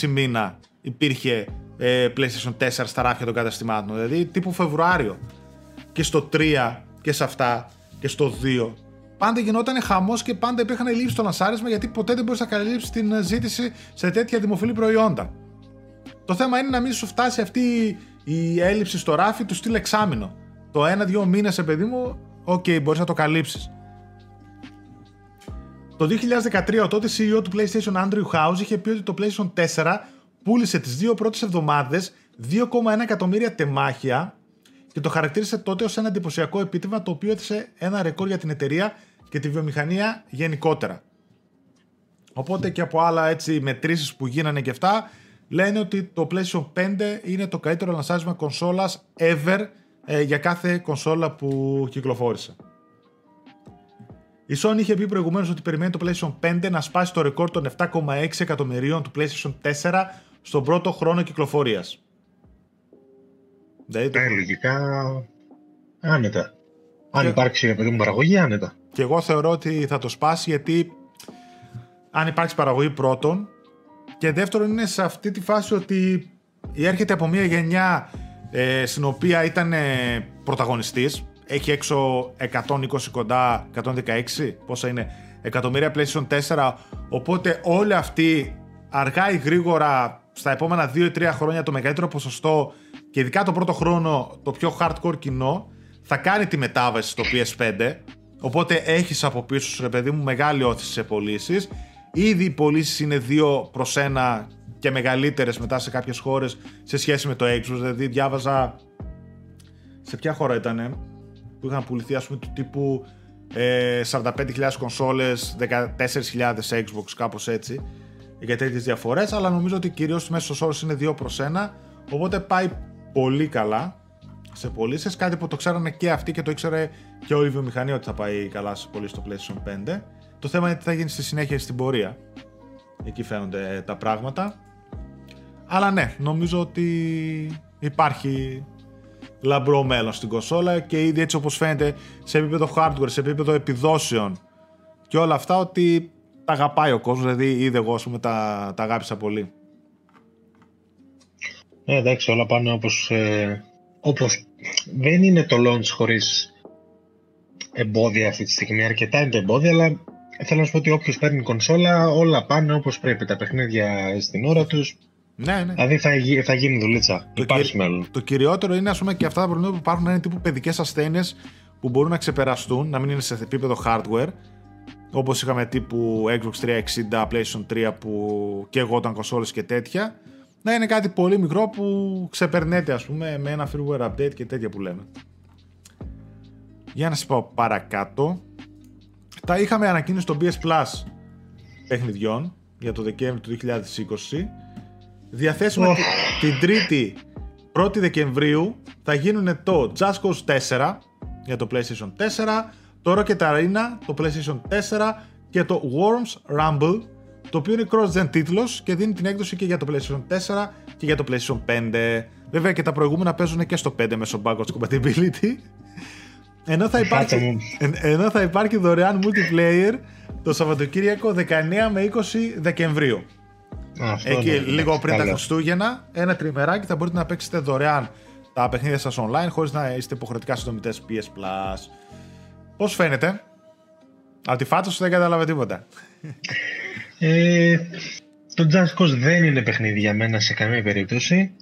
1,5 μήνα υπήρχε ε, PlayStation 4 στα ράφια των καταστημάτων. Δηλαδή τύπου Φεβρουάριο. Και στο 3 και σε αυτά και στο 2. Πάντα γινόταν χαμός και πάντα υπήρχαν ελλείψεις στο λανσάρισμα γιατί ποτέ δεν μπορείς να καλύψεις την ζήτηση σε τέτοια δημοφιλή προϊόντα. Το θέμα είναι να μην σου φτάσει αυτή η έλλειψη στο ράφι του στυλ εξάμεινο. Το ένα-δύο μήνες, παιδί μου, OK, okay, μπορείς να το καλύψεις. Το 2013 ο τότε CEO του PlayStation Andrew House είχε πει ότι το PlayStation 4 πούλησε τις δύο πρώτες εβδομάδες 2,1 εκατομμύρια τεμάχια και το χαρακτήρισε τότε ως ένα εντυπωσιακό επίτευγμα το οποίο έθεσε ένα ρεκόρ για την εταιρεία και τη βιομηχανία γενικότερα. Οπότε και από άλλα έτσι μετρήσεις που γίνανε και αυτά λένε ότι το PlayStation 5 είναι το καλύτερο λανσάρισμα κονσόλας ever ε, για κάθε κονσόλα που κυκλοφόρησε. Η Sony είχε πει προηγουμένως ότι περιμένει το PlayStation 5 να σπάσει το ρεκόρ των 7,6 εκατομμυρίων του PlayStation 4 στον πρώτο χρόνο κυκλοφορίας. Δηλαδή, ε, λογικά άνετα. Αν και... υπάρξει παιδί μου παραγωγή, άνετα. Και εγώ θεωρώ ότι θα το σπάσει γιατί αν υπάρξει παραγωγή πρώτον, Και δεύτερον είναι σε αυτή τη φάση ότι έρχεται από μια γενιά ε, στην οποία ήταν ε, πρωταγωνιστής. Έχει έξω 120 κοντά, 116, πόσα είναι, εκατομμύρια PlayStation 4. Οπότε όλοι αυτοί αργά ή γρήγορα στα επόμενα 2-3 χρόνια το μεγαλύτερο ποσοστό και ειδικά το πρώτο χρόνο το πιο hardcore κοινό θα κάνει τη μετάβαση στο PS5. Οπότε έχεις από πίσω σου, ρε παιδί μου, μεγάλη όθηση σε πωλήσεις. Ήδη οι πωλήσεις είναι 2 προς 1 και μεγαλύτερες μετά σε κάποιες χώρες σε σχέση με το Xbox. Δηλαδή, διάβαζα. Σε ποια χώρα ήταν που είχαν πουληθεί, ας πούμε, του τύπου ε, 45.000 κονσόλες, 14.000 Xbox, κάπως έτσι, για τέτοιες διαφορές, αλλά νομίζω ότι κυρίως μέσος όρος είναι 2 προς 1, οπότε πάει πολύ καλά σε πωλήσεις. Κάτι που το ξέρανε και αυτοί και το ήξερε και όλη η βιομηχανία ότι θα πάει καλά σε πωλήσεις στο PlayStation 5. Το θέμα είναι τι θα γίνει στη συνέχεια στην πορεία. Εκεί φαίνονται τα πράγματα. Αλλά ναι, νομίζω ότι υπάρχει λαμπρό μέλλον στην κονσόλα και ήδη έτσι όπως φαίνεται σε επίπεδο hardware, σε επίπεδο επιδόσεων και όλα αυτά ότι τα αγαπάει ο κόσμος, δηλαδή ήδη εγώ πούμε, τα, τα αγάπησα πολύ. Ε, εντάξει, όλα πάνε όπως, ε, όπως δεν είναι το launch χωρίς εμπόδια αυτή τη στιγμή. Αρκετά είναι τα εμπόδια, αλλά θέλω να σου πω ότι όποιος παίρνει κονσόλα, όλα πάνε όπως πρέπει. Τα παιχνίδια στην ώρα τους, ναι, ναι. Δηλαδή θα, θα γίνει δουλίτσα. Το Υπάρχει μέλλον. Το κυριότερο είναι ας πούμε, και αυτά τα προβλήματα που υπάρχουν είναι τύπου παιδικές ασθένειες που μπορούν να ξεπεραστούν, να μην είναι σε επίπεδο hardware. Όπως είχαμε τύπου Xbox 360, PlayStation 3 που και εγώ ήταν κονσόλες και τέτοια. Να είναι κάτι πολύ μικρό που ξεπερνέται ας πούμε με ένα firmware update και τέτοια που λέμε. Για να σας πω παρακάτω. Τα είχαμε ανακοίνωση στο PS Plus παιχνιδιών για το Δεκέμβριο του 2020 διαθέσιμο την Τρίτη 1η Δεκεμβρίου θα γίνουν το Just Cause 4 για το PlayStation 4, το Rocket Arena, το PlayStation 4 και το Worms Rumble, το οποίο είναι cross-gen τίτλος και δίνει την έκδοση και για το PlayStation 4 και για το PlayStation 5. Βέβαια και τα προηγούμενα παίζουν και στο 5 μέσω backwards compatibility. Ενώ θα, υπάρχει, ενώ θα υπάρχει δωρεάν multiplayer το Σαββατοκύριακο 19 με 20 Δεκεμβρίου. Εκεί λίγο πριν τα Χριστούγεννα, ένα τριμεράκι θα μπορείτε να παίξετε δωρεάν τα παιχνίδια σας online χωρίς να είστε υποχρεωτικά συνδρομητές PS Plus. Πώς φαίνεται; Από τη φάτσα σου δεν κατάλαβε τίποτα. Ε, το Just Cause δεν είναι παιχνίδι για μένα σε καμία περίπτωση.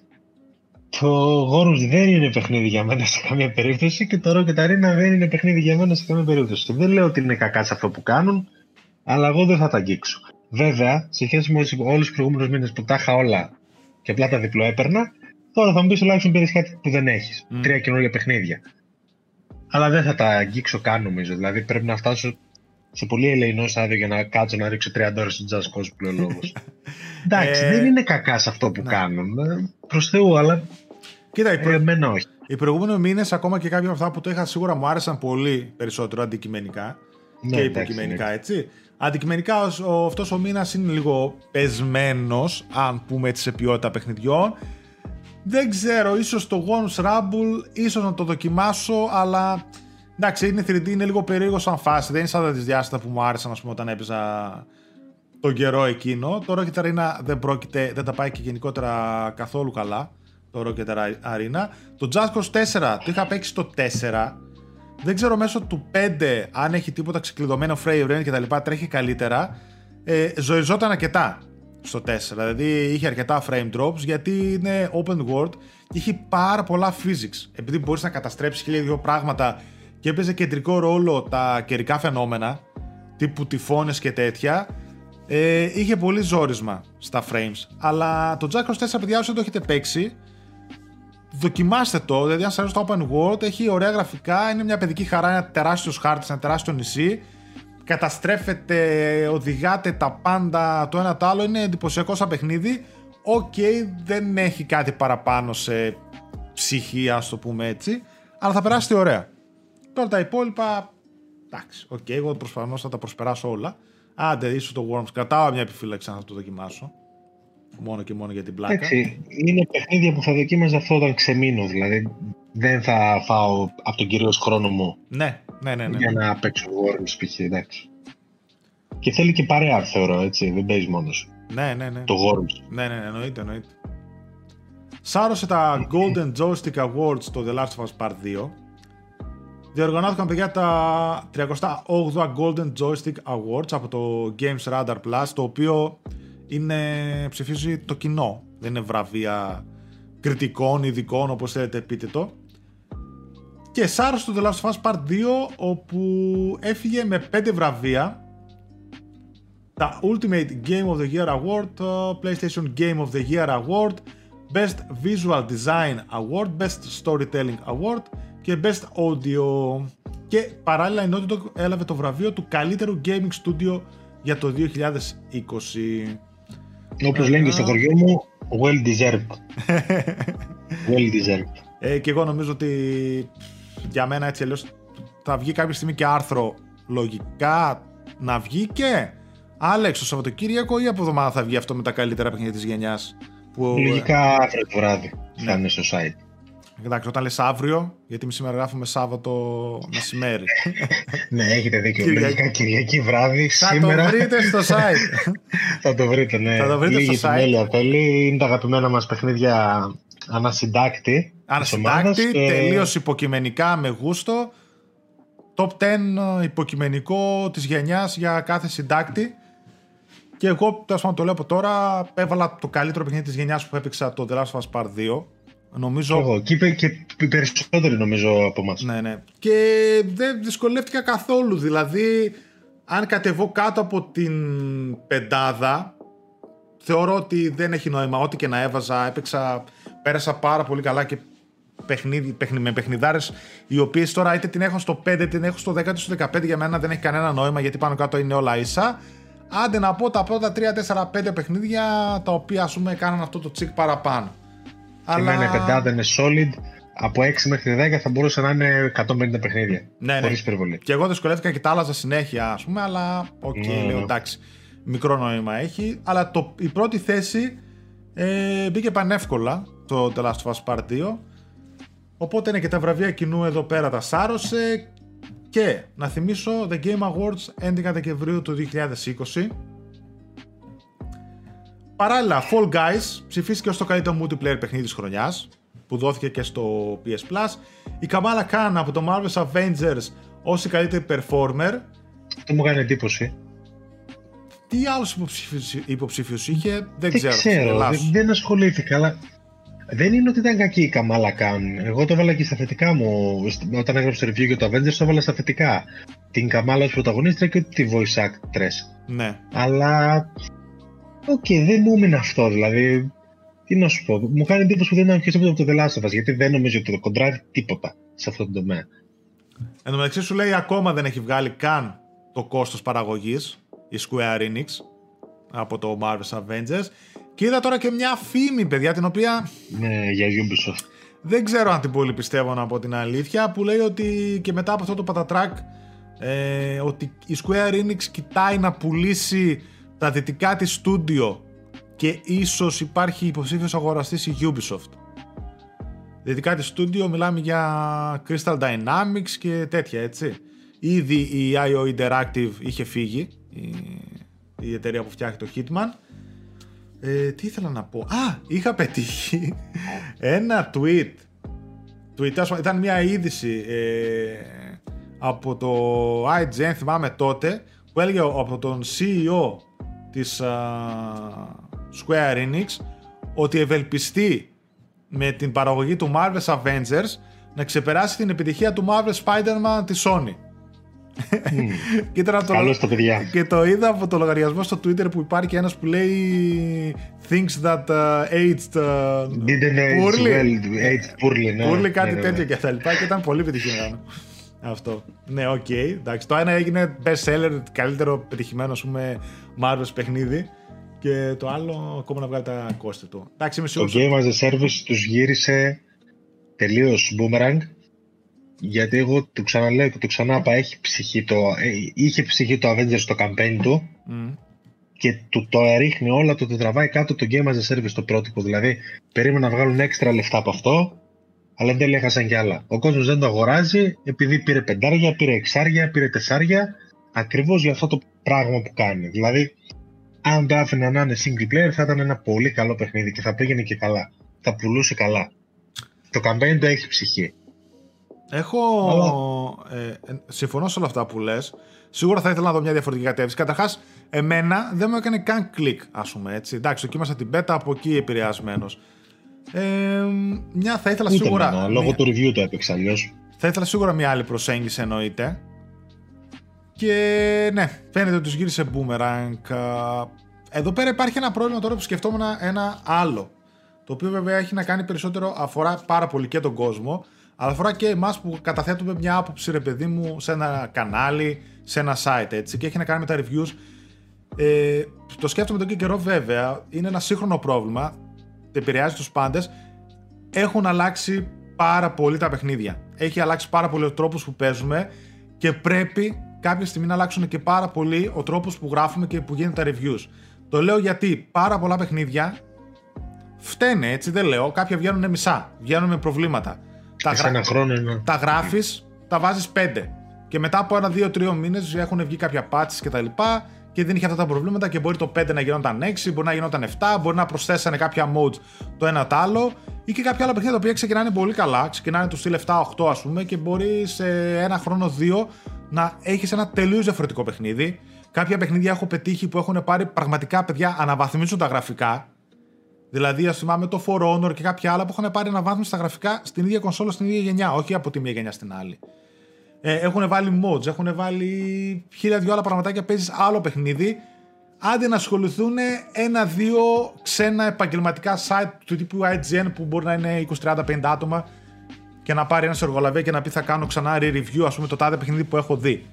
Το Gorus δεν είναι παιχνίδι για μένα σε καμία περίπτωση και το Rocket Arena δεν είναι παιχνίδι για μένα σε καμία περίπτωση. Δεν λέω ότι είναι κακά σε αυτό που κάνουν, αλλά εγώ δεν θα τα αγγίξω. Βέβαια, σε σχέση με όλους τους προηγούμενους μήνες που τα είχα όλα και απλά τα διπλό έπαιρνα, τώρα θα μου πεις τουλάχιστον πήρες κάτι που δεν έχεις. Mm. Τρία καινούργια παιχνίδια. Αλλά δεν θα τα αγγίξω καν νομίζω. Δηλαδή πρέπει να φτάσω σε πολύ ελεηνό στάδιο για να κάτσω να ρίξω 30 ώρες στο Jazz Cause που λόγος. Εντάξει, ε, δεν είναι κακά σε αυτό που ναι. κάνουν. Ε, Προς Θεού, αλλά. Κοίτα, οι, προ... εμένα όχι. οι προηγούμενοι μήνες, ακόμα και κάποια από αυτά που το είχα σίγουρα μου άρεσαν πολύ περισσότερο αντικειμενικά ναι, και υποκειμενικά, έτσι. Αντικειμενικά ο, αυτός ο μήνας είναι λίγο πεσμένος, αν πούμε έτσι σε ποιότητα παιχνιδιών. Δεν ξέρω, ίσως το Gons Rumble, ίσως να το δοκιμάσω, αλλά εντάξει είναι 3D, είναι λίγο περίεργο σαν φάση. Δεν είναι σαν τα διάστατα που μου άρεσαν ας πούμε, όταν έπαιζα τον καιρό εκείνο. Το Rocket Arena δεν, πρόκειται, δεν τα πάει και γενικότερα καθόλου καλά. Το Rocket Arena. Το Just Cause 4 το είχα παίξει το 4 δεν ξέρω μέσω του 5 αν έχει τίποτα ξεκλειδωμένο frame rate και τα λοιπά, τρέχει καλύτερα. Ε, ζωιζόταν αρκετά στο 4. Δηλαδή είχε αρκετά frame drops γιατί είναι open world και έχει πάρα πολλά physics. Επειδή μπορείς να καταστρέψεις χίλια δύο πράγματα και έπαιζε κεντρικό ρόλο τα καιρικά φαινόμενα, τύπου τυφώνες και τέτοια, ε, είχε πολύ ζόρισμα στα frames. Αλλά το Jack 4, παιδιά, όσο το έχετε παίξει, δοκιμάστε το. Δηλαδή, αν σας αρέσει το open world, έχει ωραία γραφικά, είναι μια παιδική χαρά, ένα τεράστιο χάρτη, ένα τεράστιο νησί. Καταστρέφεται, οδηγάτε τα πάντα το ένα το άλλο. Είναι εντυπωσιακό σαν παιχνίδι. OK, okay, δεν έχει κάτι παραπάνω σε ψυχή, ας το πούμε έτσι. Αλλά θα περάσετε ωραία. Τώρα τα υπόλοιπα. Εντάξει, OK, okay, εγώ προσπαθώ να τα προσπεράσω όλα. Άντε, ίσως το Worms. Κρατάω μια επιφύλαξη να το δοκιμάσω μόνο και μόνο για την πλάκα. Εντάξει, είναι παιχνίδια που θα δοκίμαζα αυτό όταν ξεμείνω, δηλαδή δεν θα φάω από τον κύριο χρόνο μου ναι, ναι, ναι, ναι, για να παίξω Worms π.χ. εντάξει. Και θέλει και παρέα θεωρώ, έτσι, δεν παίζει μόνος. Ναι, ναι, ναι. Το Worms. Ναι, ναι, ναι, εννοείται, εννοείται. Σάρωσε τα Golden Joystick Awards το The Last of Us Part 2. Διοργανώθηκαν παιδιά τα 38 Golden Joystick Awards από το Games Radar Plus, το οποίο είναι, ψηφίζει το κοινό. Δεν είναι βραβεία κριτικών, ειδικών, όπως θέλετε πείτε το. Και σάρωσε το The Last of Us Part 2, όπου έφυγε με 5 βραβεία. Τα Ultimate Game of the Year Award, το PlayStation Game of the Year Award, Best Visual Design Award, Best Storytelling Award και Best Audio. Και παράλληλα η Naughty Dog έλαβε το βραβείο του καλύτερου gaming studio για το 2020. Όπως λένε και στο χωριό μου, well deserved. well deserved. Ε, και εγώ νομίζω ότι για μένα έτσι αλλιώς θα βγει κάποια στιγμή και άρθρο λογικά να βγει και Άλεξ, το Σαββατοκύριακο ή από εβδομάδα θα βγει αυτό με τα καλύτερα παιχνίδια της γενιάς. Που... Λογικά αύριο το βράδυ θα είναι στο site. Εντάξει, όταν λες αύριο, γιατί σήμερα γράφουμε Σάββατο μεσημέρι. ναι, έχετε δίκιο. Κυριακή, Λογικά Κυριακή βράδυ. Θα σήμερα... το βρείτε στο site. θα το βρείτε, ναι. Θα το βρείτε Λίγη στο site. θέλει. Είναι τα αγαπημένα μας παιχνίδια ανασυντάκτη. Ανασυντάκτη, και... τελείως υποκειμενικά με γούστο. Top 10 υποκειμενικό της γενιάς για κάθε συντάκτη. Και εγώ, τέλος πάντων, το λέω από τώρα, έβαλα το καλύτερο παιχνίδι της γενιάς που έπαιξα το The Last of Us Part 2. Νομίζω... Εγώ και, και περισσότεροι νομίζω από εμάς. Ναι, ναι. Και δεν δυσκολεύτηκα καθόλου. Δηλαδή, αν κατεβώ κάτω από την πεντάδα, θεωρώ ότι δεν έχει νόημα. Ό,τι και να έβαζα, έπαιξα, πέρασα πάρα πολύ καλά και παιχνίδι, παιχνι, με παιχνιδάρες οι οποίες τώρα είτε την έχω στο 5 είτε την έχω στο 10 είτε στο 15 για μένα δεν έχει κανένα νόημα γιατί πάνω κάτω είναι όλα ίσα. Άντε να πω τα πρώτα 3, 4, 5 παιχνίδια τα οποία ας πούμε κάναν αυτό το τσικ παραπάνω. Αλλά... Εμένα η πεντάδα είναι solid. Από 6 μέχρι 10 θα μπορούσε να είναι 150 παιχνίδια. Ναι, χωρίς υπερβολή. Και εγώ δυσκολεύτηκα και τα άλλαζα συνέχεια, ας πούμε, αλλά OK, okay, ναι, λέω ναι. εντάξει. Μικρό νόημα έχει. Αλλά το, η πρώτη θέση ε, μπήκε πανεύκολα το The Last of Us Part 2. Οπότε είναι και τα βραβεία κοινού εδώ πέρα τα σάρωσε και να θυμίσω The Game Awards 11 Δεκεμβρίου του 2020. Παράλληλα, Fall Guys ψηφίστηκε ως το καλύτερο multiplayer παιχνίδι της χρονιάς που δόθηκε και στο PS Plus. Η Kamala Khan από το Marvel's Avengers ως η καλύτερη performer. Αυτό μου κάνει εντύπωση. Τι άλλους υποψήφιους, υποψήφιους είχε, δεν, δεν ξέρω. ξέρω δεν, δεν ασχολήθηκα, αλλά δεν είναι ότι ήταν κακή η Καμάλα Καν. Εγώ το έβαλα και στα θετικά μου. Όταν έγραψα το review για το Avengers, το έβαλα στα θετικά. Την Καμάλα ως πρωταγωνίστρια και τη voice actress. Ναι. Αλλά. OK, okay, δεν μου έμεινε αυτό. Δηλαδή, τι να σου πω. Μου κάνει εντύπωση που δεν είναι πιο από το The Last of Us, γιατί δεν νομίζω ότι το κοντράρει τίποτα σε αυτό το τομέα. Εν τω μεταξύ σου λέει ακόμα δεν έχει βγάλει καν το κόστος παραγωγής η Square Enix από το Marvel's Avengers και είδα τώρα και μια φήμη, παιδιά, την οποία. Ναι, για Ubisoft. Δεν ξέρω αν την πολύ πιστεύω να πω την αλήθεια, που λέει ότι και μετά από αυτό το πατατράκ ε, ότι η Square Enix κοιτάει να πουλήσει τα δυτικά της στούντιο και ίσως υπάρχει υποψήφιος αγοραστής η Ubisoft. Δυτικά της στούντιο μιλάμε για Crystal Dynamics και τέτοια έτσι. Ήδη η IO Interactive είχε φύγει, η, η εταιρεία που φτιάχνει το Hitman ε, τι ήθελα να πω; Α, είχα πετύχει ένα tweet. tweet ήταν μια είδηση ε, από το IGN, θυμάμαι τότε, που έλεγε από τον CEO της Square Enix ότι ευελπιστεί με την παραγωγή του Marvel's Avengers να ξεπεράσει την επιτυχία του Marvel Spider-Man της Sony. και, το... και το είδα από το λογαριασμό στο Twitter που υπάρχει ένας που λέει Things that uh, aged uh, Didn't age well, aged poorly, ναι. Poorly, κάτι ναι, ναι, τέτοιο και τα λοιπά και ήταν πολύ πετυχημένο. Αυτό. Ναι, OK. Okay, εντάξει. Το ένα έγινε best seller, καλύτερο πετυχημένο, ας πούμε, Marvel's παιχνίδι. Και το άλλο ακόμα να βγάλει τα κόστη του. Εντάξει, είμαι Το Game as a Service τους γύρισε τελείως boomerang γιατί εγώ το ξαναλέω και το ξανάπα, έχει ψυχή το, ε, είχε ψυχή το Avengers στο campaign του και του το ρίχνει όλα, το, το τραβάει κάτω το Game as a Service το πρότυπο. Δηλαδή, περίμενα να βγάλουν έξτρα λεφτά από αυτό, αλλά δεν τέλει έχασαν κι άλλα. Ο κόσμος δεν το αγοράζει επειδή πήρε πεντάρια, πήρε εξάρια, πήρε τεσσάρια, ακριβώς για αυτό το πράγμα που κάνει. Δηλαδή, αν το άφηνα να είναι single player θα ήταν ένα πολύ καλό παιχνίδι και θα πήγαινε και καλά. Θα πουλούσε καλά. Το campaign το έχει ψυχή. Έχω. Ε, ε, συμφωνώ σε όλα αυτά που λες. Σίγουρα θα ήθελα να δω μια διαφορετική κατεύθυνση. Καταρχάς, εμένα δεν μου έκανε καν κλικ, ας πούμε έτσι. Εντάξει, δοκίμασα την πέτα από εκεί επηρεασμένος. Ε, μια θα ήθελα Ούτε σίγουρα. εμένα, λόγω μια- του review το έπαιξα αλλιώς. Θα ήθελα σίγουρα μια άλλη προσέγγιση εννοείται. Και ναι, φαίνεται ότι τους γύρισε boomerang. Α, Εδώ πέρα υπάρχει ένα πρόβλημα τώρα που σκεφτόμουν ένα άλλο. Το οποίο βέβαια έχει να κάνει περισσότερο, αφορά πάρα πολύ και τον κόσμο, αλλά αφορά και εμάς που καταθέτουμε μια άποψη, ρε παιδί μου, σε ένα κανάλι, σε ένα site έτσι, και έχει να κάνει με τα reviews. Ε, το σκέφτομαι τον καιρό βέβαια, είναι ένα σύγχρονο πρόβλημα, επηρεάζει τους πάντες, έχουν αλλάξει πάρα πολύ τα παιχνίδια. Έχει αλλάξει πάρα πολύ ο τρόπος που παίζουμε και πρέπει κάποια στιγμή να αλλάξουν και πάρα πολύ ο τρόπος που γράφουμε και που γίνονται τα reviews. Το λέω γιατί πάρα πολλά παιχνίδια φταίνε, έτσι δεν λέω, κάποια βγαίνουν μισά, βγαίνουν με προβλήματα. Τα, Σε γρα- ένα χρόνο είναι. τα γράφεις, τα βάζεις 5. Και μετά από ένα, δύο, τρία μήνες έχουν βγει κάποια patches και τα λοιπά και δεν είχε αυτά τα προβλήματα και μπορεί το 5 να γινόταν 6, μπορεί να γινόταν 7, μπορεί να προσθέσανε κάποια modes το ένα το άλλο ή και κάποια άλλα παιχνίδια τα οποία ξεκινάνε πολύ καλά, ξεκινάνε τους στυλ 7-8 ας πούμε και μπορείς σε ένα χρόνο, δύο να έχεις ένα τελείως διαφορετικό παιχνίδι. Κάποια παιχνίδια έχω πετύχει που έχουν πάρει πραγματικά παιδιά αναβαθμίζουν τα γραφικά Δηλαδή, ας θυμάμαι το For Honor και κάποια άλλα που έχουν πάρει αναβάθμιση στα γραφικά στην ίδια κονσόλα, στην ίδια γενιά, όχι από τη μία γενιά στην άλλη. Ε, έχουν βάλει mods, έχουν βάλει χίλια δυο άλλα πραγματάκια. Παίζεις άλλο παιχνίδι. Άντε να ασχοληθούν ένα-δύο ξένα επαγγελματικά site του τύπου IGN που μπορεί να είναι 20, 30, 50 άτομα και να πάρει ένας εργολαβέ και να πει θα κάνω ξανά re-review, ας πούμε, το τάδε παιχνίδι που έχω δει.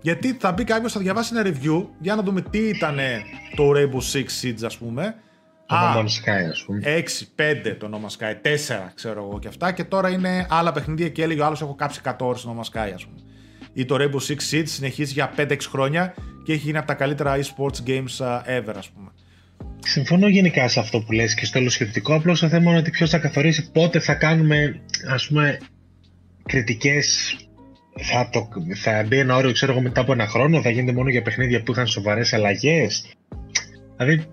Γιατί θα μπει κάποιος, θα διαβάσει ένα review για να δούμε τι ήταν το Rainbow Six Siege, ας πούμε. Το Α, No Man's Sky, ας πούμε. 6, 5 το No Man's Sky, 4 ξέρω εγώ και αυτά. Και τώρα είναι άλλα παιχνίδια και έλεγε ο άλλος: Έχω κάψει 100 ώρες στο No Man's Sky, ας πούμε. Ή το Rainbow Six Siege συνεχίζει για 5-6 χρόνια και έχει γίνει από τα καλύτερα e-sports games uh, ever, ας πούμε. Συμφωνώ γενικά σε αυτό που λες και στο όλο σκεπτικό. Απλώς το θέμα είναι ότι ποιος θα καθορίσει πότε θα κάνουμε ας πούμε κριτικές θα, το, θα μπει ένα όριο ξέρω εγώ μετά από ένα χρόνο, θα γίνεται μόνο για παιχνίδια που είχαν σοβαρές αλλαγές. Δηλαδή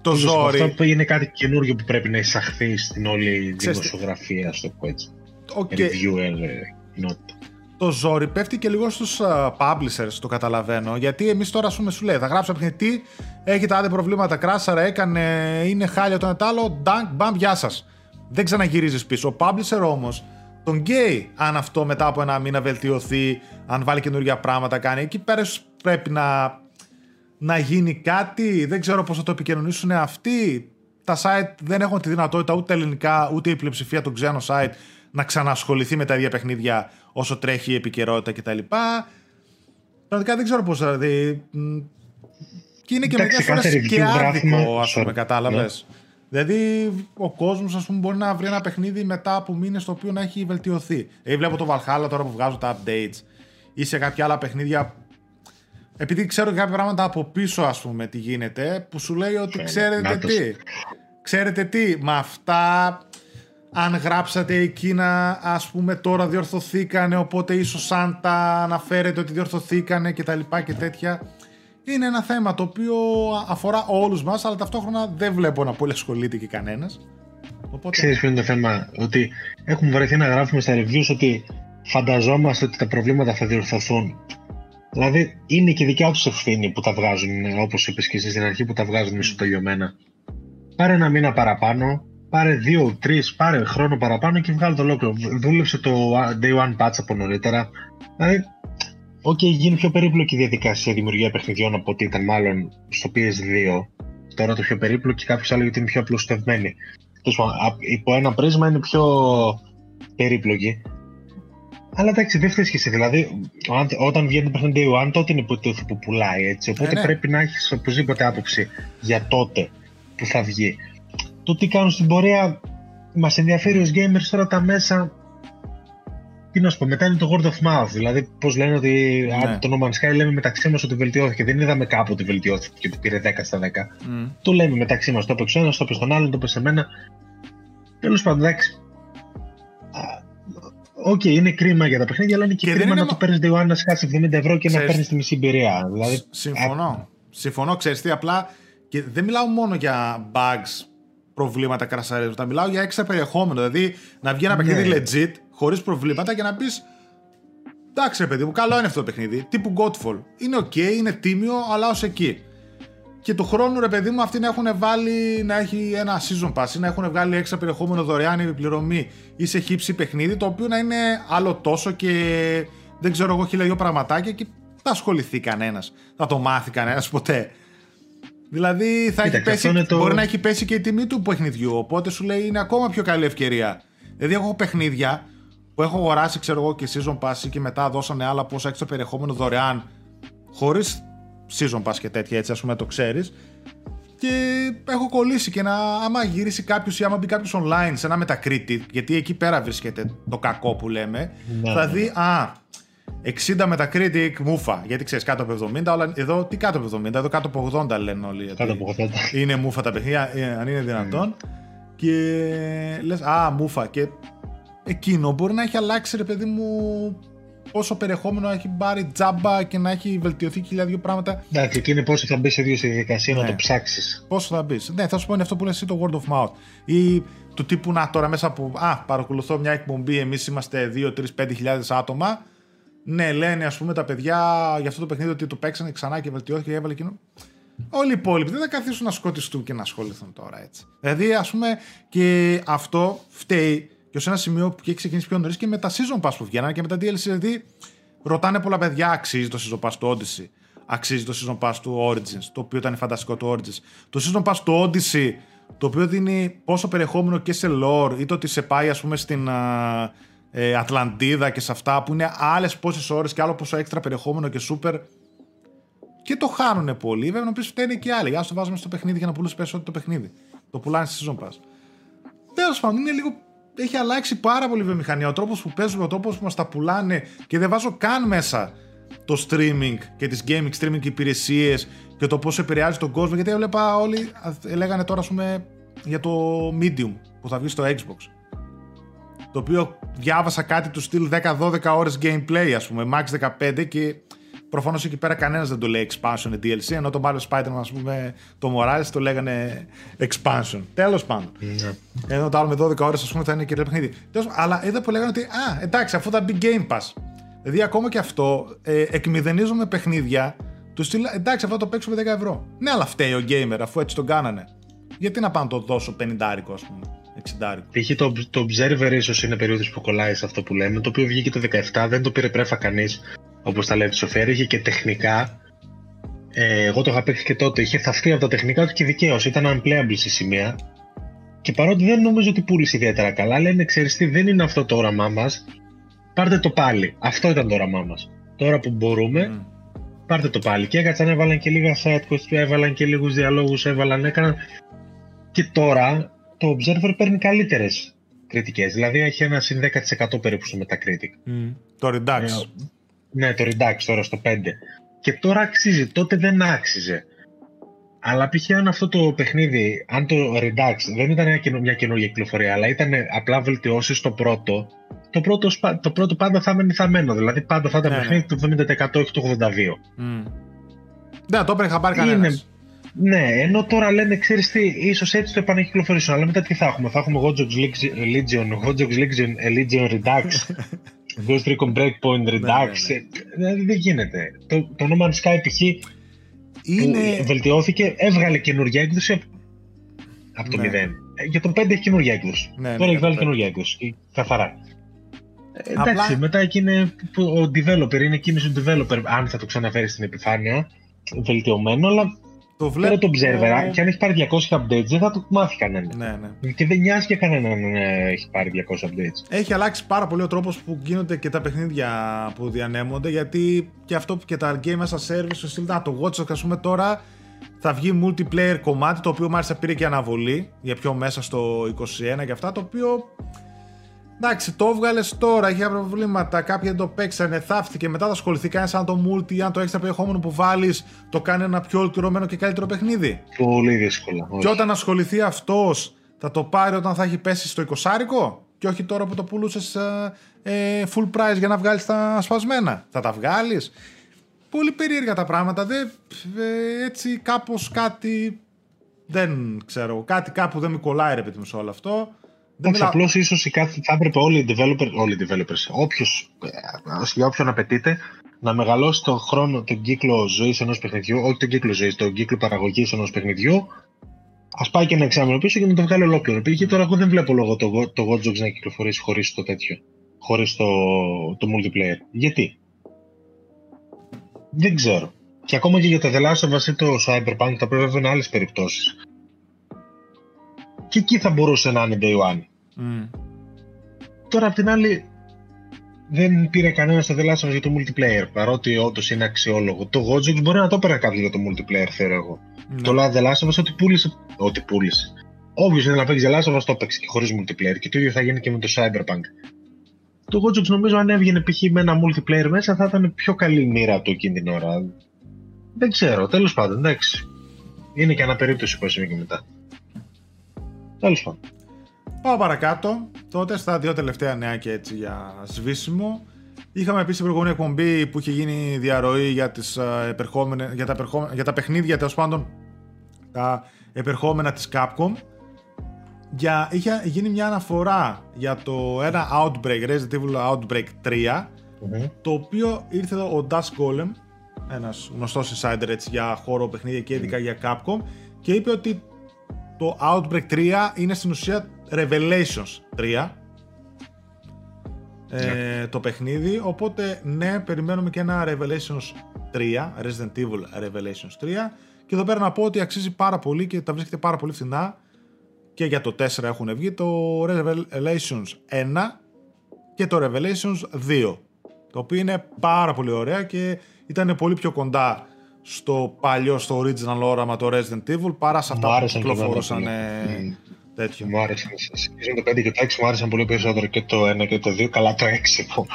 Το ίσως ζόρι. αυτό που είναι κάτι καινούργιο που πρέπει να εισαχθεί στην όλη Ξέρεις τι. δημοσιογραφία, ας το πω έτσι. OK, Reviewer ε, κοινότητα. το ζόρι πέφτει και λίγο στους uh, publishers, το καταλαβαίνω. Γιατί εμείς τώρα, ας πούμε, σου λέει, θα γράψω παιχνίδι, τι, έχει τα τάδε προβλήματα, κράσαρε, έκανε, είναι χάλια το ένα το άλλο, ντάνκ, μπαμ, γεια σας. Δεν ξαναγυρίζεις πίσω. Ο publisher όμως, τον γκέι, αν αυτό μετά από ένα μήνα βελτιωθεί, αν βάλει καινούργια πράγματα, κάνει, εκεί πέρα ίσως πρέπει να, να γίνει κάτι, δεν ξέρω πώς θα το επικοινωνήσουν αυτοί. Τα site δεν έχουν τη δυνατότητα ούτε ελληνικά, ούτε η πλειοψηφία των ξένων site να ξανασχοληθεί με τα ίδια παιχνίδια όσο τρέχει η επικαιρότητα κτλ. Πραγματικά δεν ξέρω πώς δηλαδή. μ, Και είναι και Εντάξει, μερικές κάθε φορές review και άδικο, γράφουμε- ας πούμε, Sorry. κατάλαβες. Δηλαδή, ο κόσμος, ας πούμε, μπορεί να βρει ένα παιχνίδι μετά από μήνες το οποίο να έχει βελτιωθεί. Ε, βλέπω το Valhalla τώρα που βγάζω τα updates ή σε κάποια άλλα παιχνίδια επειδή ξέρω κάποια πράγματα από πίσω, ας πούμε, τι γίνεται, που σου λέει ότι Φαίνεται. ξέρετε Νάτος. τι. Ξέρετε τι, με αυτά, αν γράψατε εκείνα, ας πούμε, τώρα διορθωθήκανε, οπότε ίσως αν τα αναφέρετε ότι διορθωθήκανε και τα λοιπά και τέτοια. Είναι ένα θέμα το οποίο αφορά όλους μας, αλλά ταυτόχρονα δεν βλέπω να πολύ ασχολείται και κανένας. Οπότε, Ξέρεις ποιο είναι το θέμα, ότι έχουμε βρεθεί να γράφουμε στα reviews ότι φανταζόμαστε ότι τα προβλήματα θα διορθωθούν. Δηλαδή είναι και δικιά τους ευθύνη που τα βγάζουν, όπως είπες και εσύ στην αρχή, που τα βγάζουν μισοτελειωμένα. Πάρε ένα μήνα παραπάνω, πάρε δύο, τρεις, πάρε χρόνο παραπάνω και βγάλε το ολόκληρο. Δούλεψε το day one patch από νωρίτερα. Δηλαδή, οκ, γίνει πιο περίπλοκη η διαδικασία δημιουργία παιχνιδιών από ό,τι ήταν μάλλον στο PS2. Τώρα το πιο περίπλοκο και κάποιος άλλο γιατί είναι πιο απλουστευμένη. Τέλος πάντων, α- υπό ένα πρίσμα είναι πιο περίπλοκη. Αλλά εντάξει, δεν φταίει και εσύ. Δηλαδή, αν- όταν βγαίνει το παιχνίδι Day One, τότε είναι που, το- που πουλάει έτσι. Οπότε ναι. πρέπει να έχεις οπωσδήποτε άποψη για τότε που θα βγει. Το τι κάνουν στην πορεία μας ενδιαφέρει ως gamers τώρα τα μέσα. Τι να σου πω, μετά είναι το word of mouth. Δηλαδή, πώς λένε ότι Ναι. αν το No Man's Sky λέμε μεταξύ μας ότι βελτιώθηκε. Δεν είδαμε κάπου ότι βελτιώθηκε και ότι πήρε 10 στα 10. Μμ, Το λέμε μεταξύ μας. Το έπαιξε ο ένας, το έπαιξε τον άλλον, το έπαιξε εμένα. Τέλος πάντων, εντάξει. Α, Οκ, είναι κρίμα για τα παιχνίδια, αλλά είναι και, Και δεν κρίμα είναι να μα- το παίρνεις day one να σκάσει 70 ευρώ και να Ξέρεις- παίρνεις τη μισή εμπειρία. Δηλαδή, Συμφωνώ. συμφωνώ, ξέρεις τι, απλά και δεν μιλάω μόνο για bugs, προβλήματα κρασαρίζοντα. Μιλάω για έξτρα περιεχόμενο. Δηλαδή να βγει ένα Ναι. παιχνίδι legit, χωρίς προβλήματα και να πεις. Εντάξει, ρε παιδί μου, καλό είναι αυτό το παιχνίδι. Τύπου Godfall. Είναι ok, είναι τίμιο, αλλά ως εκεί. Και του χρόνου, ρε παιδί μου, αυτοί να έχουν βάλει να έχει ένα season pass ή να έχουν βγάλει έξτρα περιεχόμενο δωρεάν επιπληρωμή ή σε χύψη παιχνίδι, το οποίο να είναι άλλο τόσο και δεν ξέρω εγώ χίλια δυο πραγματάκια και δεν θα ασχοληθεί κανένας. Θα το μάθει κανένας ποτέ. Δηλαδή θα έχει Κοίταξε, πέσει, αυτό είναι το- μπορεί να έχει πέσει και η τιμή του παιχνιδιού. Οπότε σου λέει είναι ακόμα πιο καλή ευκαιρία. Δηλαδή έχω παιχνίδια που έχω αγοράσει, ξέρω εγώ, και season pass και μετά δώσανε άλλα πόσα έξτρα περιεχόμενο δωρεάν χωρίς season pass και τέτοια έτσι, ας πούμε, το ξέρεις. Και έχω κολλήσει και να, άμα γυρίσει κάποιος ή άμα μπει κάποιος online σε ένα Metacritic, γιατί εκεί πέρα βρίσκεται το κακό που λέμε, Ναι, θα ναι. δει, α, 60 Metacritic μούφα. Γιατί ξέρεις κάτω από 70, αλλά εδώ τι κάτω από 70, εδώ κάτω από 80 λένε όλοι. γιατί Κάτω από 80. Είναι μούφα τα παιχνίδια, ε, αν είναι δυνατόν. Και λες, α, μούφα. Και εκείνο μπορεί να έχει αλλάξει, ρε παιδί μου, πόσο περιεχόμενο έχει πάρει τζάμπα και να έχει βελτιωθεί χίλια δύο πράγματα. Εντάξει, εκεί είναι πόσο θα μπεις σε δύο στη διαδικασία Ναι. να το ψάξεις. Πόσο θα μπεις. Ναι, θα σου πω είναι αυτό που λες εσύ το word of mouth. Ή του τύπου να τώρα μέσα από. Α, παρακολουθώ μια εκπομπή. Εμείς είμαστε 2, 3, 5 χιλιάδες άτομα. Ναι, λένε ας πούμε τα παιδιά για αυτό το παιχνίδι ότι το παίξανε ξανά και βελτιώθηκε και έβαλε εκείνο. Όλοι οι υπόλοιποι δεν θα καθίσουν να σκοτιστούν και να ασχοληθούν τώρα έτσι. Δηλαδή, ας πούμε, και αυτό φταίει και ω ένα σημείο που έχει ξεκινήσει πιο νωρίς και με τα season pass που βγαίνανε και με τα DLC. Δηλαδή, ρωτάνε πολλά παιδιά, αξίζει το season pass του Odyssey; Αξίζει το season pass του Origins, το οποίο ήταν φανταστικό το Origins; Το season pass του Odyssey, το οποίο δίνει πόσο περιεχόμενο και σε lore, ή το ότι σε πάει, ας πούμε, στην α, ε, Ατλαντίδα και σε αυτά, που είναι άλλες πόσες ώρες και άλλο πόσο έξτρα περιεχόμενο και super και το χάνουν πολύ. Βέβαια, να πεις φταίνε και άλλοι. Α το βάζουμε στο παιχνίδι για να πουλήσει περισσότερο το παιχνίδι. Το πουλάνε στη season pass. Τέλος πάντων, είναι λίγο. Έχει αλλάξει πάρα πολύ η βιομηχανία. Ο τρόπος που παίζουμε, ο τρόπος που μας τα πουλάνε και δεν βάζω καν μέσα το streaming και τις gaming streaming υπηρεσίες και το πώς επηρεάζει τον κόσμο. Γιατί έβλεπα όλοι α, λέγανε τώρα, ας πούμε, για το Medium που θα βγει στο Xbox. Το οποίο διάβασα κάτι του στυλ 10-12 ώρες gameplay, ας πούμε, max 15 και προφανώς εκεί πέρα κανένας δεν το λέει expansion ή DLC, ενώ το Marvel Spider-Man, ας πούμε, το Morales το λέγανε expansion. Τέλος πάντων. Ναι. Ενώ το άλλο με 12 ώρες, ας πούμε, θα είναι και παιχνίδι. Τέλος, πάντων, αλλά είδα που λέγανε ότι, α, εντάξει, αφού θα μπει Game Pass. Δηλαδή, ακόμα και αυτό, ε, εκμηδενίζουμε παιχνίδια τους στυλ, εντάξει, αυτό θα το παίξουμε 10 ευρώ. Ναι, αλλά φταίει ο gamer, αφού έτσι τον κάνανε. Γιατί να πάω να το δώσω 50 ας πούμε, 60 Π.χ. το, το Observer ίσως είναι περίοδος που κολλάει σε αυτό που λέμε, το οποίο βγήκε το 17, δεν το πήρε πρέφα κανείς, όπως τα λέει το Σοφέρ, είχε και τεχνικά. Ε, εγώ το είχα παίξει και τότε. Είχε θαυτεί από τα τεχνικά του και δικαίως. Ήταν unplayable σε σημεία. Και παρότι δεν νομίζω ότι πούλησε ιδιαίτερα καλά, λένε ξέρεις τι, δεν είναι αυτό το όραμά μας. Πάρτε το πάλι. Αυτό ήταν το όραμά μας. Τώρα που μπορούμε, Μμ. πάρτε το πάλι. Και έκατσαν, έβαλαν και λίγα side quests, έβαλαν και λίγους διαλόγους, έβαλαν, έκαναν. Και τώρα το Observer παίρνει καλύτερες κριτικές. Δηλαδή έχει ένα συν 10% περίπου στο Metacritic. Μμ. Το Redux. Ε, ναι, το Redux τώρα στο 5. Και τώρα αξίζει. Τότε δεν άξιζε. Αλλά π.χ. αν αυτό το παιχνίδι, αν το Redux δεν ήταν μια, καινο- μια καινούργια κυκλοφορία, αλλά ήταν απλά βελτιώσει στο πρώτο, το πρώτο, σπα- το πρώτο πάντα θα μένει θαμένο. Δηλαδή πάντα θα ήταν Ναι, παιχνίδι του 70% όχι του 82%. Μμ. Δεν το έπαιρνε χαμπάρι Είναι- κανένα. Ναι, ενώ τώρα λένε, ξέρεις τι, ίσως έτσι το επανεκυκλοφορήσουν. Αλλά μετά τι θα έχουμε, θα έχουμε Watch Dogs Legion, Watch Dogs Legion, ε, Legion Redux, Ghost Recon Breakpoint Redux. ναι. ε, Δηλαδή δεν γίνεται. Το, το No Man's Sky π.χ. Είναι. που βελτιώθηκε, έβγαλε καινούργια έκδοση από, από το Ναι. 0. Ε, Για τον 5 έχει καινούργια έκδοση. Ναι, ναι, Τώρα έχει για βάλει το καινούργια έκδοση. ε, Καθαρά. Ε, Απλά- εντάξει, μετά εκεί είναι που ο developer, είναι κίνηση του developer, αν θα το ξαναφέρει στην επιφάνεια, βελτιωμένο, αλλά Το Πέρα βλέπω. το observer, και αν έχει πάρει 200 updates, δεν θα το μάθει κανένα. Ναι, ναι. Και δεν νοιάζει και κανέναν να έχει πάρει 200 updates. Έχει αλλάξει πάρα πολύ ο τρόπος που γίνονται και τα παιχνίδια που διανέμονται γιατί και αυτό που και τα game as a service, στο στυλ, να το Watch Dogs, ας πούμε τώρα θα βγει multiplayer κομμάτι το οποίο μάλιστα πήρε και αναβολή για πιο μέσα στο 21 και αυτά το οποίο εντάξει το έβγαλες τώρα, είχε προβλήματα κάποιοι δεν το παίξανε, θαύτηκε μετά θα ασχοληθεί κανείς αν το multi, αν το έξτρα περιεχόμενο που βάλεις το κάνει ένα πιο ολοκληρωμένο και καλύτερο παιχνίδι Πολύ δύσκολα. όχι. και όταν ασχοληθεί αυτός, θα το πάρει όταν θα έχει πέσει στο 20 και όχι τώρα που το πουλούσες ε, full price για να βγάλεις τα σπασμένα. Θα τα βγάλεις. πολύ περίεργα τα πράγματα. Δεν, ε, έτσι κάπως κάτι δεν ξέρω, κάτι κάπου δεν με κολλάει ρε παιδί μου σε όλο αυτό. Δεν Όχι, απλώς ίσως θα έπρεπε όλοι οι developers, όλοι οι developers όποιος, ε, για όποιον απαιτείται, να μεγαλώσει τον χρόνο, τον κύκλο ζωής ενός παιχνιδιού, όχι τον κύκλο ζωής, τον κύκλο παραγωγής ενός παιχνιδιού, ας πάει και ένα εξάμεινο πίσω και να το βγάλει ολόκληρο. Πήγε τώρα, εγώ δεν βλέπω λόγο το, το Watch Dogs να κυκλοφορήσει χωρίς το τέτοιο. Χωρίς το, το multiplayer. Γιατί; Δεν ξέρω. Και ακόμα και για το The Last of Us ή το Cyberpunk θα πρέπει να είναι άλλες περιπτώσεις. Και εκεί θα μπορούσε να είναι Day One. Mm. Τώρα απ' την άλλη, δεν πήρε κανένα το The Last of Us για το multiplayer. Παρότι όντως είναι αξιόλογο. Το Watch Dogs μπορεί να το έπαιρνε κάποιο για το multiplayer, θεωρώ εγώ. Mm. Το The Last of Us ότι πούλησε. Ότι πούλησε. Όποιος ήθελε να παίξει The Last of Us το έπαιξε και χωρίς multiplayer. Και το ίδιο θα γίνει και με το Cyberpunk. Το Watch Dogs νομίζω αν έβγαινε π.χ. με ένα multiplayer μέσα θα ήταν πιο καλή μοίρα του εκείνη την ώρα. Δεν ξέρω, τέλος πάντων, εντάξει. Είναι και αναπερίπτωση που και μετά. Τέλος πάντων. Πάω παρακάτω. Τότε στα δύο τελευταία νέα και έτσι για σβήσιμο. Είχαμε επίση προηγούμενη εκπομπή που είχε γίνει διαρροή για, τις, για, τα, για τα παιχνίδια τέλος πάντων τα επερχόμενα της Capcom για, είχε γίνει μια αναφορά για το ένα Outbreak, Resident Evil Outbreak 3 το οποίο ήρθε εδώ ο Dash Golem ένας γνωστός insider έτσι, για χώρο παιχνίδια και ειδικά για Capcom και είπε ότι το Outbreak 3 είναι στην ουσία Revelations 3 ε, ναι. το παιχνίδι. Οπότε ναι περιμένουμε και ένα Revelations 3 Resident Evil Revelations 3 και εδώ πέρα να πω ότι αξίζει πάρα πολύ και τα βρίσκεται πάρα πολύ φθηνά. Και για το 4 έχουν βγει το Revelations 1 και το Revelations 2 το οποίο είναι πάρα πολύ ωραία και ήταν πολύ πιο κοντά στο παλιό, στο original όραμα το Resident Evil παρά σε αυτά που κυκλοφορούσαν mm. τέτοιο. Μου άρεσαν. Σχεδόν το 5 και το 6 μου άρεσαν πολύ περισσότερο και το 1 και το 2. Καλά το 6.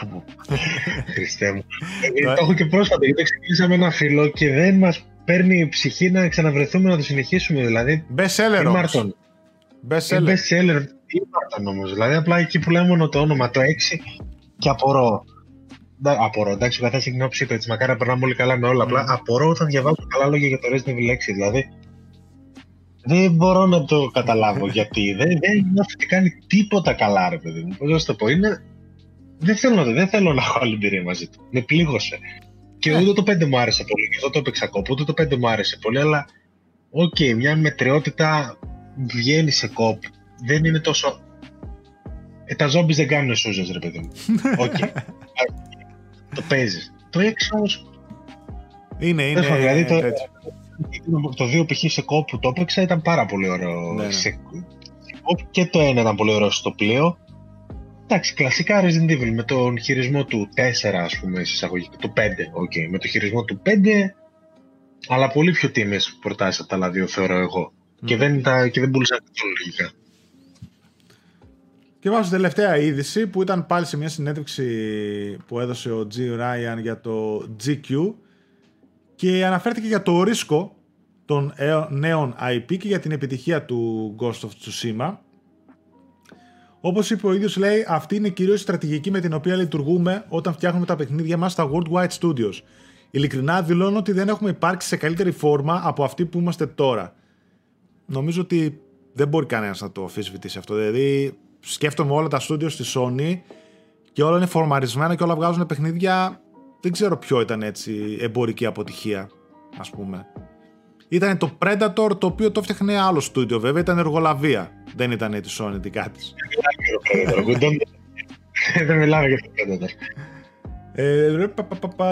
Χριστέ μου. Ε, το έχω και πρόσφατα γιατί ξεκινήσαμε ένα φιλό και δεν μας παίρνει η ψυχή να ξαναβρεθούμε να το συνεχίσουμε. Δηλαδή. Best seller όμως. Best seller. Best seller. Τι όμως. Δηλαδή απλά εκεί που λέμε μόνο το όνομα το 6 και απορώ απορώ. Εντάξει, ο καθένα έχει την όψη του έτσι. Μακάρι να περνάμε όλοι καλά με όλα. Mm. Απλά απορώ όταν διαβάζω καλά λόγια για το Resident Evil 6. Δηλαδή, δεν μπορώ να το καταλάβω γιατί δεν, δεν νιώθω ότι κάνει τίποτα καλά, ρε παιδί μου. Πώς να το πω, είναι. Δεν θέλω, να, δεν θέλω να έχω άλλη εμπειρία μαζί του. Με πλήγωσε. Και yeah. ούτε το 5 μου άρεσε πολύ. Και αυτό το έπαιξα co-op. Ούτε το 5 μου άρεσε πολύ. Αλλά, οκ, okay, μια μετριότητα βγαίνει σε co-op. Δεν είναι τόσο. Ε, τα ζόμπι δεν κάνουν σούζε, ρε παιδί μου. Okay. Το παίζεις. Το 6 όμως. Είναι, είναι. Δηλαδή το, το 2 π.χ. σε co-op που το έπαιξα ήταν πάρα πολύ ωραίο. Ναι, ναι. Σε, και το 1 ήταν πολύ ωραίο στο πλοίο. Εντάξει, κλασικά Resident Evil με τον χειρισμό του 4, ας πούμε, εισαγωγικά. Το 5, okay. Με τον χειρισμό του 5, αλλά πολύ πιο τίμιες προτάσεις από τα άλλα δύο, θεωρώ εγώ. Mm. Και δεν, τα, και δεν πούλησαν καθόλου λογικά. Και βάζω τελευταία είδηση που ήταν πάλι σε μια συνέντευξη που έδωσε ο G. Ryan για το GQ και αναφέρθηκε για το ρίσκο των νέων IP και για την επιτυχία του Ghost of Tsushima. Όπως είπε ο ίδιος λέει, αυτή είναι κυρίως η στρατηγική με την οποία λειτουργούμε όταν φτιάχνουμε τα παιχνίδια μας στα Worldwide Studios. Ειλικρινά δηλώνω ότι δεν έχουμε υπάρξει σε καλύτερη φόρμα από αυτή που είμαστε τώρα. Νομίζω ότι δεν μπορεί κανένας να το αφισβητήσει αυτό. Δηλαδή, σκέφτομαι όλα τα στούντιο στη Sony και όλα είναι φορμαρισμένα και όλα βγάζουν παιχνίδια. Δεν ξέρω ποιο ήταν έτσι εμπορική αποτυχία, ας πούμε. Ήταν το Predator το οποίο το έφτιαχνε άλλο στούντιο βέβαια, ήταν εργολαβία. Δεν ήταν τη Sony δικά τη. Δεν μιλάμε για το Predator. Ε,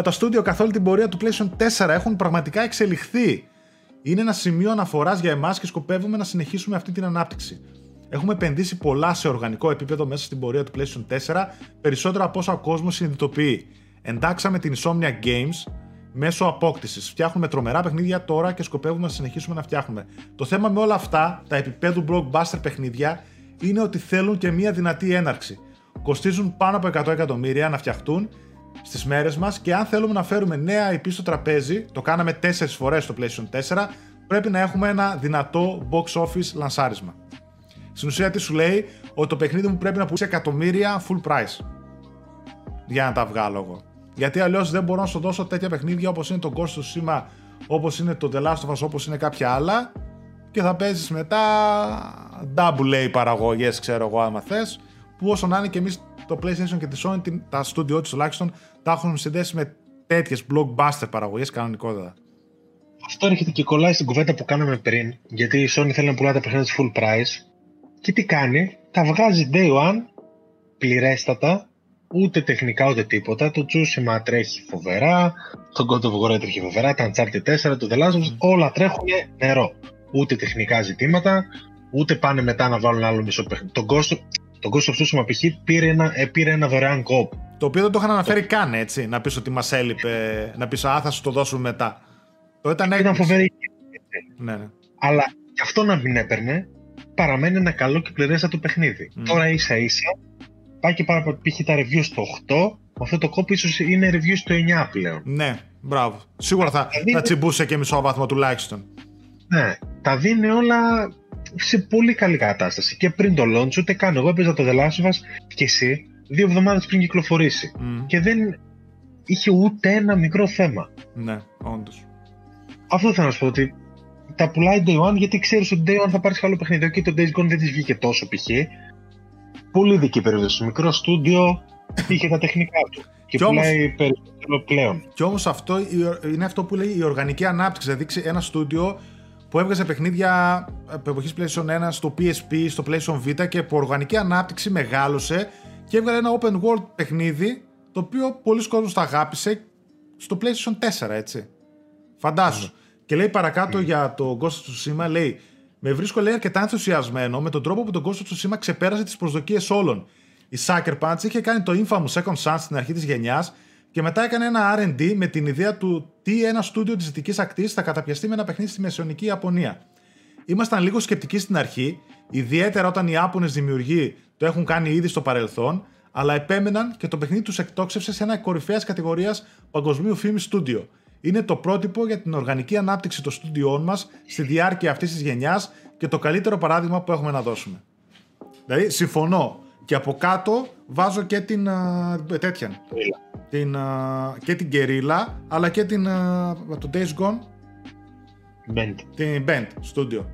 τα στούντιο καθ' όλη την πορεία του PlayStation 4 έχουν πραγματικά εξελιχθεί. Είναι ένα σημείο αναφοράς για εμάς και σκοπεύουμε να συνεχίσουμε αυτή την ανάπτυξη. Έχουμε επενδύσει πολλά σε οργανικό επίπεδο μέσα στην πορεία του PlayStation 4, περισσότερα από όσα ο κόσμος συνειδητοποιεί. Εντάξαμε την Insomnia Games μέσω απόκτησης. Φτιάχνουμε τρομερά παιχνίδια τώρα και σκοπεύουμε να συνεχίσουμε να φτιάχνουμε. Το θέμα με όλα αυτά, τα επίπεδου blockbuster παιχνίδια, είναι ότι θέλουν και μια δυνατή έναρξη. Κοστίζουν πάνω από 100 εκατομμύρια να φτιαχτούν στις μέρες μας και αν θέλουμε να φέρουμε νέα IP στο τραπέζι, το κάναμε 4 φορές στο PlayStation 4, πρέπει να έχουμε ένα δυνατό box office λανσάρισμα. Στην ουσία τι σου λέει, ότι το παιχνίδι μου πρέπει να πουλήσει εκατομμύρια full price. Για να τα βγάλω εγώ. Γιατί αλλιώς δεν μπορώ να σου δώσω τέτοια παιχνίδια όπως είναι το Ghost of Tsushima, όπως είναι το The Last of Us, όπως είναι κάποια άλλα. Και θα παίζεις μετά double A παραγωγές, ξέρω εγώ, άμα θες. Που όσο να είναι και εμείς το PlayStation και τη Sony, τα studio της τουλάχιστον, τα έχουν συνδέσει με τέτοιες blockbuster παραγωγές κανονικότατα. Αυτό έρχεται και κολλάει στην κουβέντα που κάναμε πριν, γιατί η Sony θέλει να πουλάει τα παιχνίδια full price. Και τι κάνει, τα βγάζει day one, πληρέστατα, ούτε τεχνικά ούτε τίποτα. Το Tsushima τρέχει φοβερά, το God of War τρέχει φοβερά, τα Uncharted 4, το The Last of Us, όλα τρέχουν νερό. Ούτε τεχνικά ζητήματα, ούτε πάνε μετά να βάλουν άλλο μισό παιχνίδι. Το Ghost, το Ghost of Tsushima π.χ. πήρε ένα, ε, πήρε ένα δωρεάν κόπ. Το οποίο δεν το είχαν αναφέρει καν έτσι, να πεις ότι μας έλειπε, να πεις Α, θα σου το δώσουμε μετά. Το ήταν, ήταν φοβερή. Ναι, ναι. Αλλά και αυτό να μην έπαιρνε, παραμένει ένα καλό και πληρέστατο παιχνίδι. Mm. Τώρα ίσα ίσα πάει και πάρα π.χ. τα review στο 8, αυτό το κόπι ίσως είναι review στο 9 πλέον. Ναι, μπράβο. Σίγουρα θα, δίνει... θα τσιμπούσε και μισό βαθμό τουλάχιστον. Ναι, τα δίνει όλα σε πολύ καλή κατάσταση. Και πριν το launch, ούτε καν. Εγώ έπαιζα το The Last of Us και εσύ δύο εβδομάδες πριν κυκλοφορήσει. Mm. Και δεν είχε ούτε ένα μικρό θέμα. Ναι, όντως. Αυτό θέλω να σου πω ότι τα πουλάει Day One γιατί ξέρεις ότι Day One θα πάρεις καλό παιχνίδι. Και το Days Gone δεν της βγήκε τόσο π.χ. Πολύ δική περίπτωση. Μικρό στούντιο είχε τα τεχνικά του. Και, και πουλάει όμως, περισσότερο πλέον. Και όμως αυτό είναι αυτό που λέει η οργανική ανάπτυξη. Δηλαδή ένα στούντιο που έβγαζε παιχνίδια από εποχής PlayStation 1 στο PSP, στο PlayStation Vita και που οργανική ανάπτυξη μεγάλωσε και έβγαλε ένα open world παιχνίδι το οποίο πολλοί κόσμοι το αγάπησε στο PlayStation 4, έτσι. Φαντάσου. Mm. Και λέει παρακάτω mm. για το Ghost of Tsushima, λέει με βρίσκω λέει αρκετά ενθουσιασμένο με τον τρόπο που το Ghost of Tsushima ξεπέρασε τις προσδοκίες όλων. Η Sucker Punch είχε κάνει το infamous Second Sun στην αρχή της γενιάς και μετά έκανε ένα RD με την ιδέα του τι ένα στούντιο της Δυτικής Ακτής θα καταπιαστεί με ένα παιχνίδι στη Μεσαιωνική Ιαπωνία. Ήμασταν λίγο σκεπτικοί στην αρχή, ιδιαίτερα όταν οι Ιάπωνες δημιουργοί το έχουν κάνει ήδη στο παρελθόν, αλλά επέμεναν και το παιχνίδι τους εκτόξευσε σε ένα κορυφαίας κατηγορίας παγκοσμίου φήμη στούντιο. Είναι το πρότυπο για την οργανική ανάπτυξη των στούντιών μας στη διάρκεια αυτής της γενιάς και το καλύτερο παράδειγμα που έχουμε να δώσουμε. Δηλαδή, συμφωνώ. Και από κάτω βάζω και την uh, τέτοια. Την, uh, και την Guerrilla, αλλά και την, uh, το Days Gone. Band. Την Band Studio.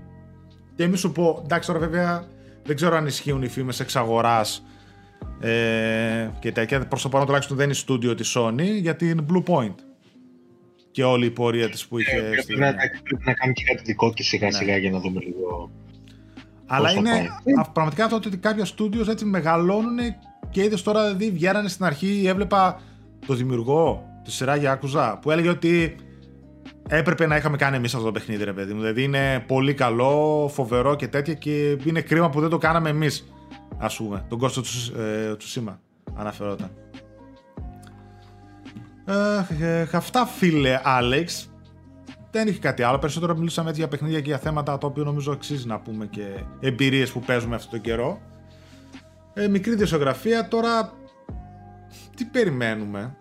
Και μη σου πω, εντάξει τώρα βέβαια δεν ξέρω αν ισχύουν οι φήμες εξαγοράς ε, και τέτοια. Προς το παρόν τουλάχιστον δεν είναι στούντιο της Sony για την Blue Point. Και όλη η πορεία της που είχε... Ε, πρέπει, στη... να, πρέπει να κάνει και κάτι δικό της σιγά ναι. σιγά για να δούμε λίγο αλλά είναι πραγματικά αυτό ότι κάποια studios έτσι μεγαλώνουν και είδες τώρα δηλαδή βγαίνανε στην αρχή, έβλεπα το δημιουργό της σειράς για Άκουζα που έλεγε ότι έπρεπε να είχαμε κάνει εμείς αυτό το παιχνίδι, ρε παιδί μου. Δηλαδή είναι πολύ καλό, φοβερό και τέτοια και είναι κρίμα που δεν το κάναμε εμείς, ας πούμε. Τον Κώστο Τσουσίμα αναφερόταν. Ε, ε, αυτά φίλε Άλεξ δεν είχε κάτι άλλο. Περισσότερο μιλούσαμε έτσι για παιχνίδια και για θέματα τα οποία νομίζω αξίζει να πούμε και εμπειρίες που παίζουμε αυτό το καιρό. Ε, μικρή δισογραφία. Τώρα τι περιμένουμε;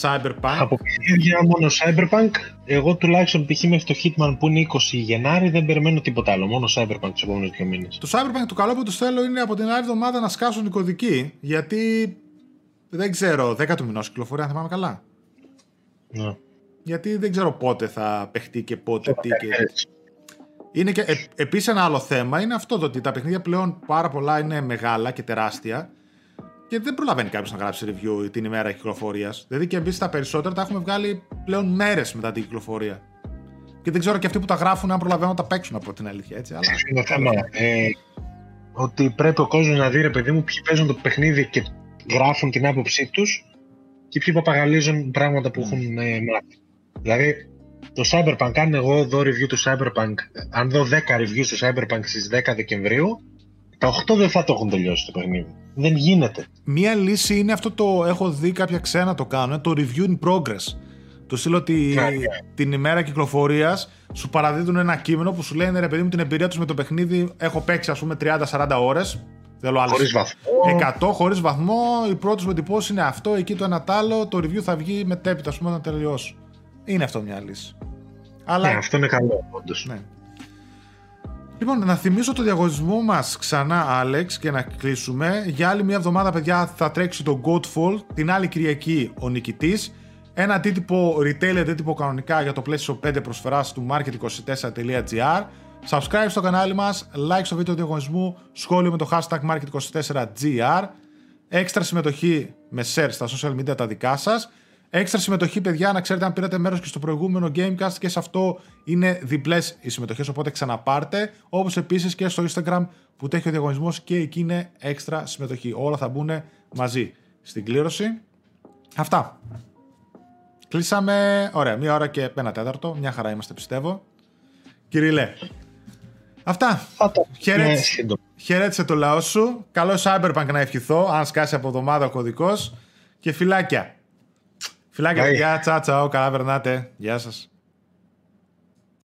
Cyberpunk. Από παιχνίδια μόνο Cyberpunk. Εγώ τουλάχιστον π.χ. μέχρι το Hitman που είναι 20 Γενάρη δεν περιμένω τίποτα άλλο. Μόνο Cyberpunk τους επόμενους δύο μήνες. Το Cyberpunk το καλό που τους θέλω είναι από την άλλη εβδομάδα να σκάσουν οι κωδικοί. Γιατί δεν ξέρω, 10 του μηνό κυκλοφορία, αν θυμάμαι καλά. Ναι γιατί δεν ξέρω πότε θα παιχτεί και πότε τι και... Είναι και ε, επίσης ένα άλλο θέμα είναι αυτό το ότι τα παιχνίδια πλέον πάρα πολλά είναι μεγάλα και τεράστια και δεν προλαβαίνει κάποιος να γράψει review την ημέρα κυκλοφορίας. Δηλαδή και εμείς τα περισσότερα τα έχουμε βγάλει πλέον μέρες μετά την κυκλοφορία. Και δεν ξέρω και αυτοί που τα γράφουν αν προλαβαίνουν να τα παίξουν από την αλήθεια. Έτσι, αλλά... Είναι το θέμα. Ε, ότι πρέπει ο κόσμος να δει, ρε παιδί μου, ποιοι παίζουν το παιχνίδι και γράφουν την άποψή τους και ποιοι παπαγαλίζουν πράγματα που έχουν ε, μάθει. Δηλαδή, το Cyberpunk, αν εγώ δω review του Cyberpunk, αν δω 10 reviews του Cyberpunk στις 10 Δεκεμβρίου, τα 8 δεν θα το έχουν τελειώσει το παιχνίδι. Δεν γίνεται. Μία λύση είναι αυτό το έχω δει κάποια ξένα το κάνουν, το review in progress. Το στείλω ότι ναι, ναι. την ημέρα κυκλοφορίας σου παραδίδουν ένα κείμενο που σου λένε ρε παιδί μου την εμπειρία τους με το παιχνίδι. Έχω παίξει ας πούμε 30-40 ώρες. Θέλω Χωρίς βαθμό. 100 χωρίς βαθμό. Η πρώτη μου εντυπώση είναι αυτό. Εκεί το ένα τ' άλλο. Το review θα βγει μετέπειτα, ας πούμε, να τελειώσω. Είναι αυτό μια λύση. Αλλά... Ναι, αυτό είναι καλό, όντως. Ναι. Λοιπόν, να θυμίσω το διαγωνισμό μας ξανά, Άλεξ, και να κλείσουμε. Για άλλη μια εβδομάδα, παιδιά, θα τρέξει το Godfall. Την άλλη Κυριακή ο νικητής. Ένα αντίτυπο retail, αντίτυπο κανονικά για το PlayStation 5 προσφοράς του market24.gr. Subscribe στο κανάλι μας, like στο βίντεο διαγωνισμού, σχόλιο με το hashtag market24gr. Έξτρα συμμετοχή με share στα social media τα δικά σας. Έξτρα συμμετοχή, παιδιά, να ξέρετε αν πήρατε μέρος και στο προηγούμενο Gamecast και σε αυτό είναι διπλές οι συμμετοχές. Οπότε ξαναπάρτε. Όπως επίσης και στο Instagram που τέχει ο διαγωνισμός και εκεί είναι έξτρα συμμετοχή. Όλα θα μπουν μαζί στην κλήρωση. Αυτά. Κλείσαμε. Ωραία, μία ώρα και ένα τέταρτο. Μια χαρά είμαστε, πιστεύω. Κυρίλε. Αυτά. Χαιρέτησε το λαό σου. Καλό Cyberpunk να ευχηθώ, αν σκάσει από εβδομάδα ο κωδικός. Και φυλάκια. Φιλάκια, παιδιά. Τσάου, τσάου. Καλά περνάτε. Γεια σας.